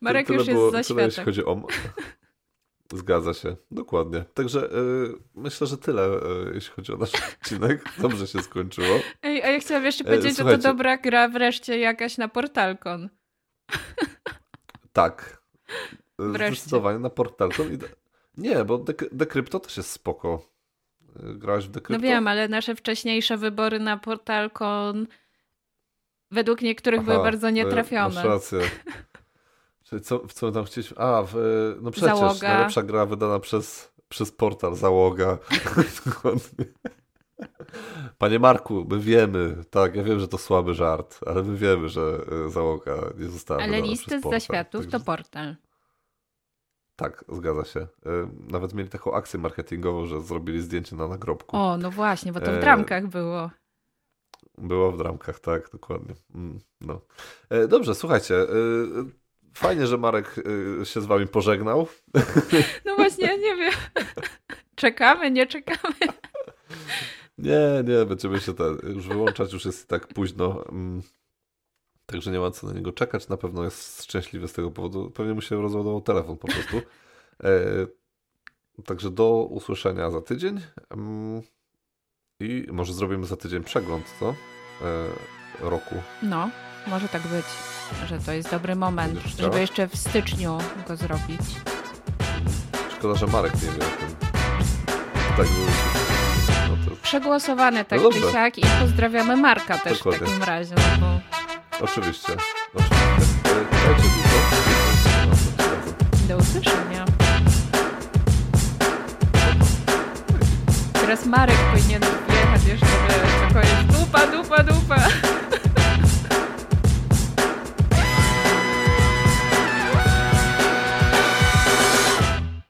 Marek już jest było, za światem. Jeśli chodzi o... Zgadza się, dokładnie. Także y, myślę, że tyle, y, jeśli chodzi o nasz odcinek. Dobrze się skończyło. Ej, a ja chciałam jeszcze powiedzieć, że to dobra gra wreszcie jakaś na Portalkon. Tak. Wreszcie. Zdecydowanie na Portalkon. Nie, bo Decrypto też jest spoko. Grałaś w Decrypto? No wiem, ale nasze wcześniejsze wybory na Portalkon według niektórych Aha, były bardzo nietrafione. Masz rację. Czyli co, w co tam chcieliśmy? A, w, no przecież Załoga. najlepsza gra wydana przez, przez portal Załoga. Panie Marku, my wiemy, tak, ja wiem, że to słaby żart, ale my wiemy, że e, załoga nie została Ale listy z zaświatów Także... to portal. Tak, zgadza się. E, nawet mieli taką akcję marketingową, że zrobili zdjęcie na nagrobku. O, no właśnie, bo to w e, dramkach było. Było w dramkach, tak, dokładnie. Mm, no. Dobrze, słuchajcie. Fajnie, że Marek się z wami pożegnał. No właśnie, ja nie wiem. Czekamy, nie czekamy. Nie, nie, będziemy się ten, już wyłączać, już jest tak późno. Mm. Także nie ma co na niego czekać. Na pewno jest szczęśliwy z tego powodu. Pewnie mu się rozładował telefon po prostu. E, także do usłyszenia za tydzień. Mm. I może zrobimy za tydzień przegląd, co? E, roku. No, może tak być, że to jest dobry moment, żeby jeszcze w styczniu go zrobić. Szkoda, że Marek nie wie o tym. Tak, przegłosowane tak no czy siak i pozdrawiamy Marka też Dokładnie. w takim razie. No bo... Oczywiście. Oczywiście. Do usłyszenia. Teraz Marek powinien wjechać jeszcze